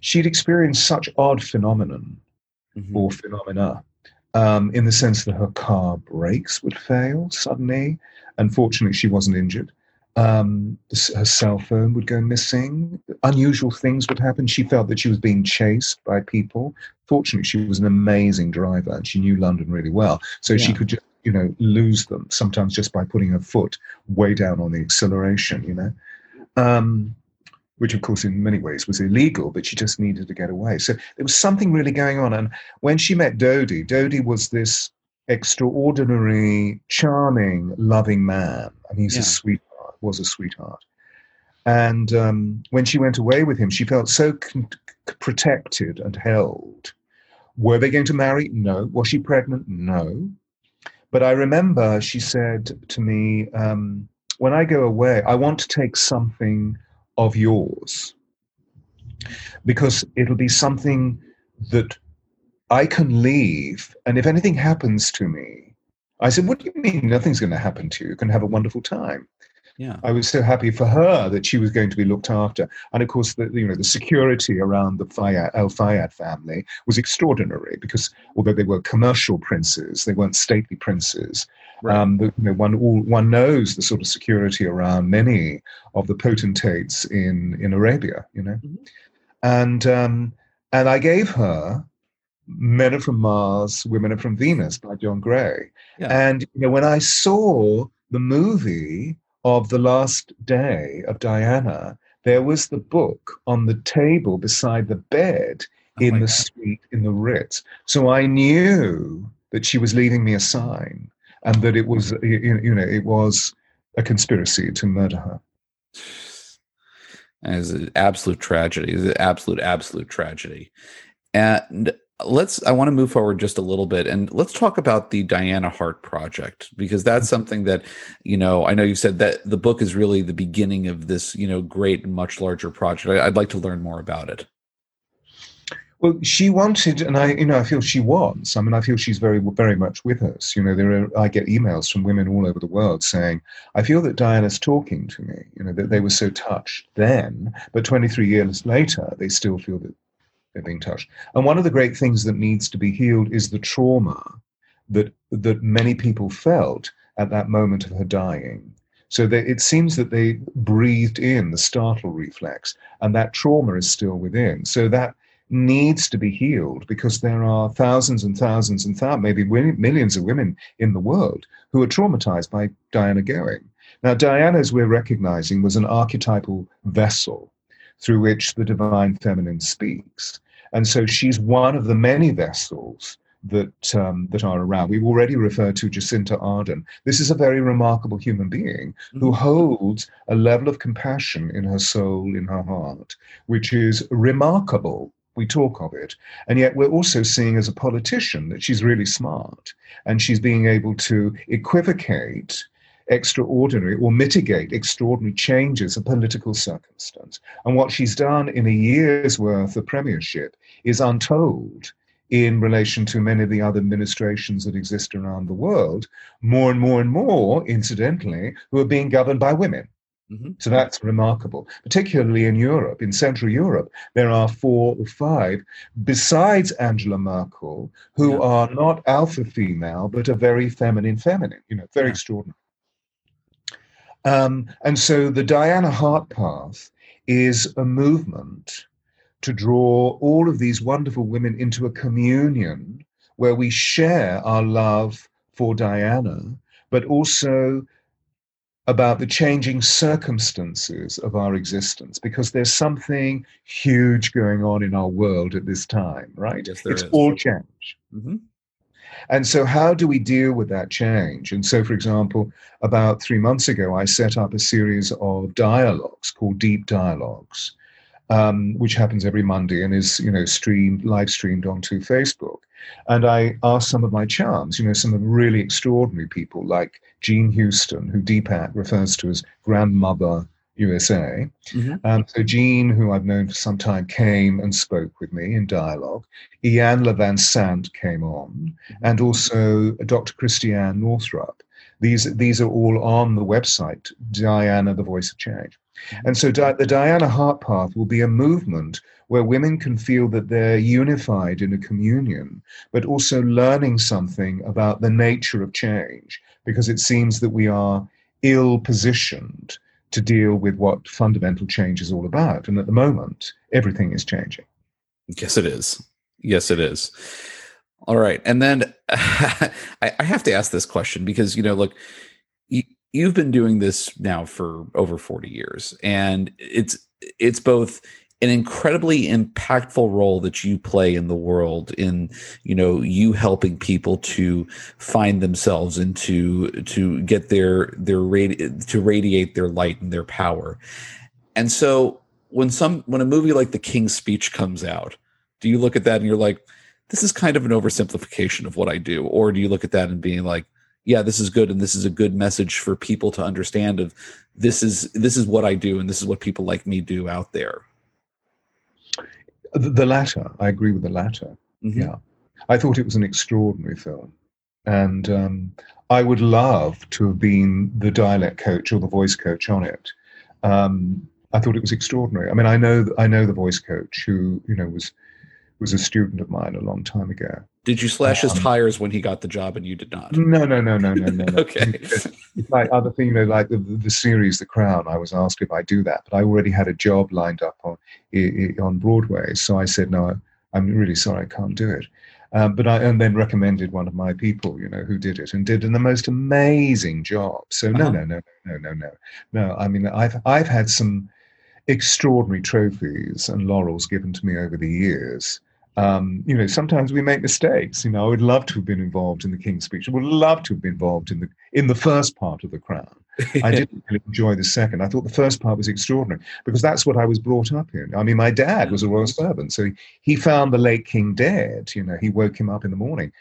she'd experienced such odd phenomenon mm-hmm. or phenomena um, in the sense that her car brakes would fail suddenly. Unfortunately, she wasn't injured um, her cell phone would go missing. Unusual things would happen. She felt that she was being chased by people. Fortunately, she was an amazing driver and she knew London really well. So yeah. she could just, you know, lose them sometimes just by putting her foot way down on the acceleration, you know. Um, which of course in many ways was illegal, but she just needed to get away. So there was something really going on. And when she met Dodi, Dodi was this extraordinary, charming, loving man. And he's yeah. a sweetheart, was a sweetheart. And um, when she went away with him, she felt so con- protected and held. Were they going to marry? No. Was she pregnant? No. But I remember she said to me, um, When I go away, I want to take something of yours because it'll be something that I can leave. And if anything happens to me, I said, What do you mean nothing's going to happen to you? You can have a wonderful time yeah. I was so happy for her that she was going to be looked after. And of course, the you know the security around the Fayed, Al Fayed family was extraordinary because although they were commercial princes, they weren't stately princes. Right. Um, you know, one all, one knows the sort of security around many of the potentates in in Arabia. You know, mm-hmm. and um, and I gave her Men Are From Mars, Women Are From Venus by John Gray. Yeah. And you know, when I saw the movie of the last day of Diana, there was the book on the table beside the bed oh in the God. suite in the Ritz. So I knew that she was leaving me a sign and that it was, you know, it was a conspiracy to murder her. It's an absolute tragedy. It's an absolute, absolute tragedy. And let's i want to move forward just a little bit and let's talk about the diana heart project because that's mm-hmm. something that you know i know you said that the book is really the beginning of this you know great much larger project. I'd like to learn more about it. Well she wanted and i you know i feel she wants i mean i feel she's very very much with us. You know there are i get emails from women all over the world saying i feel that diana's talking to me you know that they were so touched then but 23 years later they still feel that they're being touched. And one of the great things that needs to be healed is the trauma that that many people felt at that moment of her dying. So they, it seems that they breathed in the startle reflex, and that trauma is still within. So that needs to be healed because there are thousands and thousands and thousands, maybe millions of women in the world who are traumatized by Diana going. Now, Diana, as we're recognizing, was an archetypal vessel through which the divine feminine speaks. And so she's one of the many vessels that um, that are around. We've already referred to Jacinda Ardern. This is a very remarkable human being who mm-hmm. holds a level of compassion in her soul, in her heart, which is remarkable. We talk of it, and yet we're also seeing as a politician that she's really smart, and she's being able to equivocate extraordinary or mitigate extraordinary changes of political circumstance. And what she's done in a year's worth of premiership is untold in relation to many of the other administrations that exist around the world, more and more and more, incidentally, who are being governed by women. Mm-hmm. So that's remarkable, particularly in Europe. In Central Europe, there are four or five, besides Angela Merkel, who yeah. are not alpha female, but are very feminine, feminine, you know, very yeah. extraordinary. Um, and so the Diana Heart Path is a movement to draw all of these wonderful women into a communion where we share our love for Diana, but also about the changing circumstances of our existence because there's something huge going on in our world at this time, right? Yes, it's is. all change. Mm-hmm. And so, how do we deal with that change? And so, for example, about three months ago, I set up a series of dialogues called Deep Dialogues, um, which happens every Monday and is, you know, streamed, live streamed onto Facebook. And I asked some of my charms, you know, some of really extraordinary people like Jean Houston, who Deepak refers to as grandmother USA. Mm-hmm. Um, so Jean, who I've known for some time, came and spoke with me in dialogue. Iyanla Vanzant came on, mm-hmm. and also Dr. Christiane Northrup. These, these are all on the website, Diana, the Voice of Change. Mm-hmm. And so Di- the Diana Heart Path will be a movement where women can feel that they're unified in a communion, but also learning something about the nature of change, because it seems that we are ill positioned to deal with what fundamental change is all about. And at the moment, everything is changing. Yes, it is. Yes, it is. All right. And then I, have to ask this question because, you know, look, you, you've been doing this now for over 40 years and it's it's both an incredibly impactful role that you play in the world in you know you helping people to find themselves and to to get their their radi- to radiate their light and their power. And so when some when a movie like the king's speech comes out do you look at that and you're like this is kind of an oversimplification of what i do or do you look at that and being like yeah this is good and this is a good message for people to understand of this is this is what i do and this is what people like me do out there the, latter, I agree with the latter. Mm-hmm. Yeah, I thought it was an extraordinary film, and um, I would love to have been the dialect coach or the voice coach on it. Um, I thought it was extraordinary. I mean, I know I know the voice coach who you know was was a student of mine a long time ago. Did you slash his um, tires when he got the job and you did not? No, no, no, no, no, no. okay. It's like other thing, you know, like the, the series The Crown. I was asked if I do that, but I already had a job lined up on on Broadway, so I said no. I'm really sorry, I can't do it. Um, but I and then recommended one of my people, you know, who did it and did the most amazing job. So no, uh-huh. no, no, no, no, no, no. I mean, I've I've had some extraordinary trophies and laurels given to me over the years um, you know, sometimes we make mistakes. You know, I would love to have been involved in the King's Speech. I would love to have been involved in the in the first part of the Crown. I didn't really enjoy the second. I thought the first part was extraordinary because that's what I was brought up in. I mean, my dad was a royal servant, so he found the late king dead. You know, he woke him up in the morning,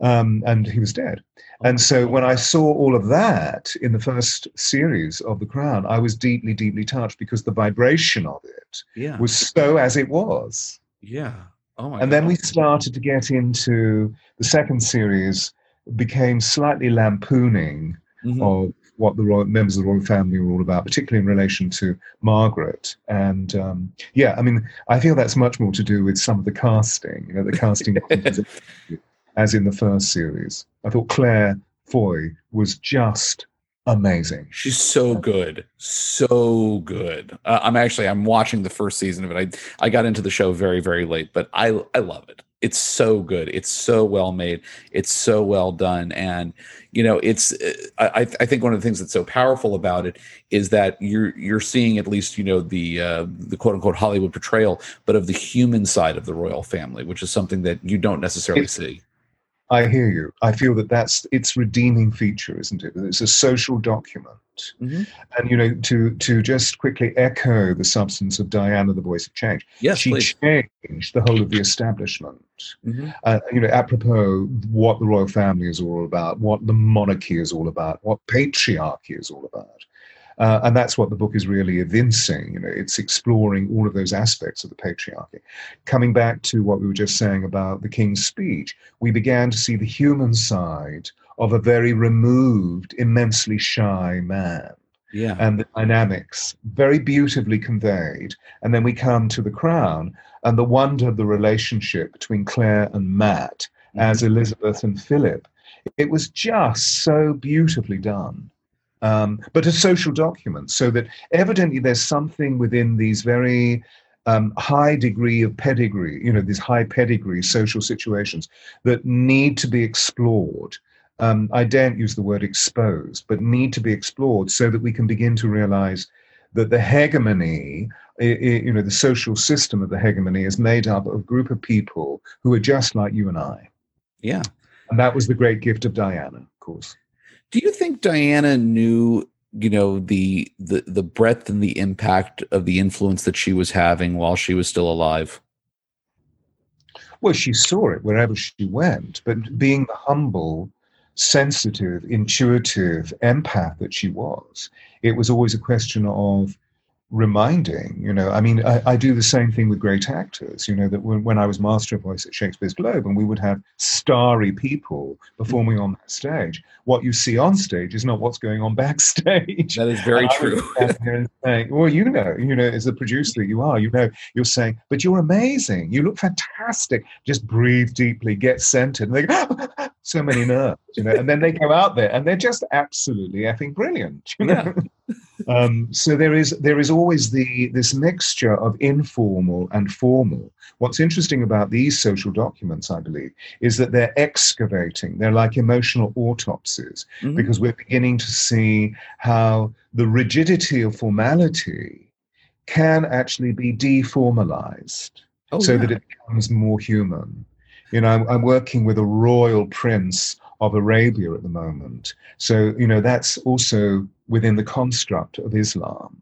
um, and he was dead. And so when I saw all of that in the first series of The Crown, I was deeply, deeply touched because the vibration of it yeah. was so as it was. Yeah. Oh and then we started to get into the second series, became slightly lampooning mm-hmm. of what the royal, members of the royal family were all about, particularly in relation to Margaret. And um, yeah, I mean, I feel that's much more to do with some of the casting, you know, the casting as in the first series. I thought Claire Foy was just amazing. She's so good, so good. Uh, I'm actually I'm watching the first season of it. I I got into the show very very late, but I I love it. It's so good. It's so well made. It's so well done, and you know it's. I I think one of the things that's so powerful about it is that you're you're seeing at least you know the uh, the quote unquote Hollywood portrayal, but of the human side of the royal family, which is something that you don't necessarily see. I hear you. I feel that that's its redeeming feature, isn't it? It's a social document. Mm-hmm. And you know, to to just quickly echo the substance of Diana, the voice of change. Yes, she please. changed the whole of the establishment. Mm-hmm. Uh, you know, apropos what the royal family is all about, what the monarchy is all about, what patriarchy is all about. Uh, and that's what the book is really evincing. You know, it's exploring all of those aspects of the patriarchy. Coming back to what we were just saying about the king's speech, we began to see the human side of a very removed, immensely shy man. Yeah. And the dynamics very beautifully conveyed. And then we come to the crown and the wonder of the relationship between Claire and Matt mm-hmm. as Elizabeth and Philip. It was just so beautifully done. Um, but a social document, so that evidently there's something within these very um, high degree of pedigree, you know, these high pedigree social situations that need to be explored um, I daren't use the word exposed, but need to be explored so that we can begin to realize that the hegemony, you know, the social system of the hegemony is made up of a group of people who are just like you and I. Yeah. And that was the great gift of Diana, of course. Do you think Diana knew, you know, the the the breadth and the impact of the influence that she was having while she was still alive? Well, she saw it wherever she went, but being the humble sensitive, intuitive empath that she was, it was always a question of reminding you know i mean I, I, do the same thing with great actors you know that when, when i was master of voice at shakespeare's globe and we would have starry people performing on that stage what you see on stage is not what's going on backstage. That is very true. saying, well you know you know as a producer you are you know you're saying but you're amazing. You look fantastic. Just breathe deeply get centered and they go ah, so many nerves you know and then they go out there and they're just absolutely effing brilliant you know? yeah. Um, so there is there is always the this mixture of informal and formal. What's interesting about these social documents, I believe, is that they're excavating. They're like emotional autopsies mm-hmm. because we're beginning to see how the rigidity of formality can actually be deformalized oh, so yeah. that it becomes more human. You know, I'm, I'm working with a royal prince of Arabia at the moment. So, you know, that's also within the construct of Islam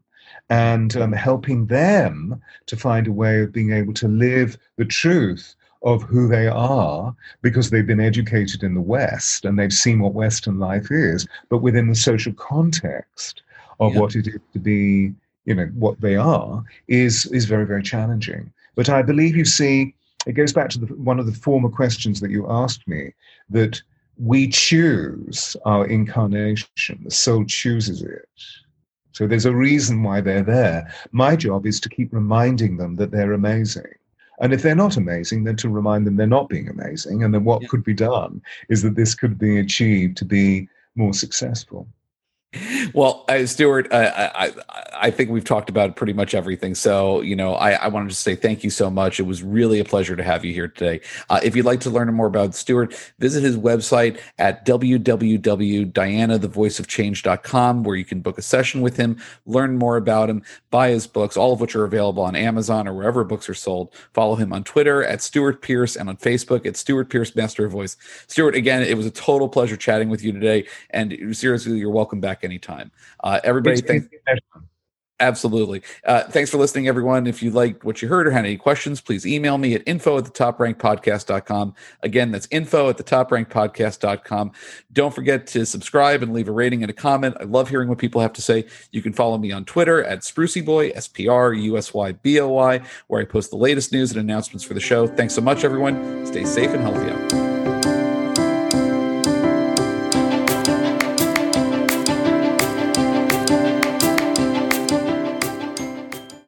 and um, helping them to find a way of being able to live the truth of who they are because they've been educated in the West and they've seen what Western life is, but within the social context of yeah. what it is to be, you know, what they are is is very very challenging. But I believe you see, it goes back to the, one of the former questions that you asked me that we choose our incarnation. The soul chooses it. So there's a reason why they're there. My job is to keep reminding them that they're amazing. And if they're not amazing, then to remind them they're not being amazing. And then what yeah. could be done is that this could be achieved to be more successful. Well, uh, Stewart, uh, I, I think we've talked about pretty much everything. So, you know, I, I, wanted to say thank you so much. It was really a pleasure to have you here today. Uh, if you'd like to learn more about Stewart, visit his website at www.dianathevoiceofchange.com, where you can book a session with him, learn more about him, buy his books, all of which are available on Amazon or wherever books are sold. Follow him on Twitter at Stewart Pearce and on Facebook at Stewart Pearce Master of Voice. Stewart, again, it was a total pleasure chatting with you today. And seriously, you're welcome back back anytime. Uh, everybody, thanks. Absolutely. Uh, thanks for listening, everyone. If you liked what you heard or had any questions, please email me at info at the top rank podcast.com. Again, that's info at the top rank podcast.com. Don't forget to subscribe and leave a rating and a comment. I love hearing what people have to say. You can follow me on Twitter at Sprucey Boy, S P R U S Y B O Y, where I post the latest news and announcements for the show. Thanks so much, everyone. Stay safe and healthy out.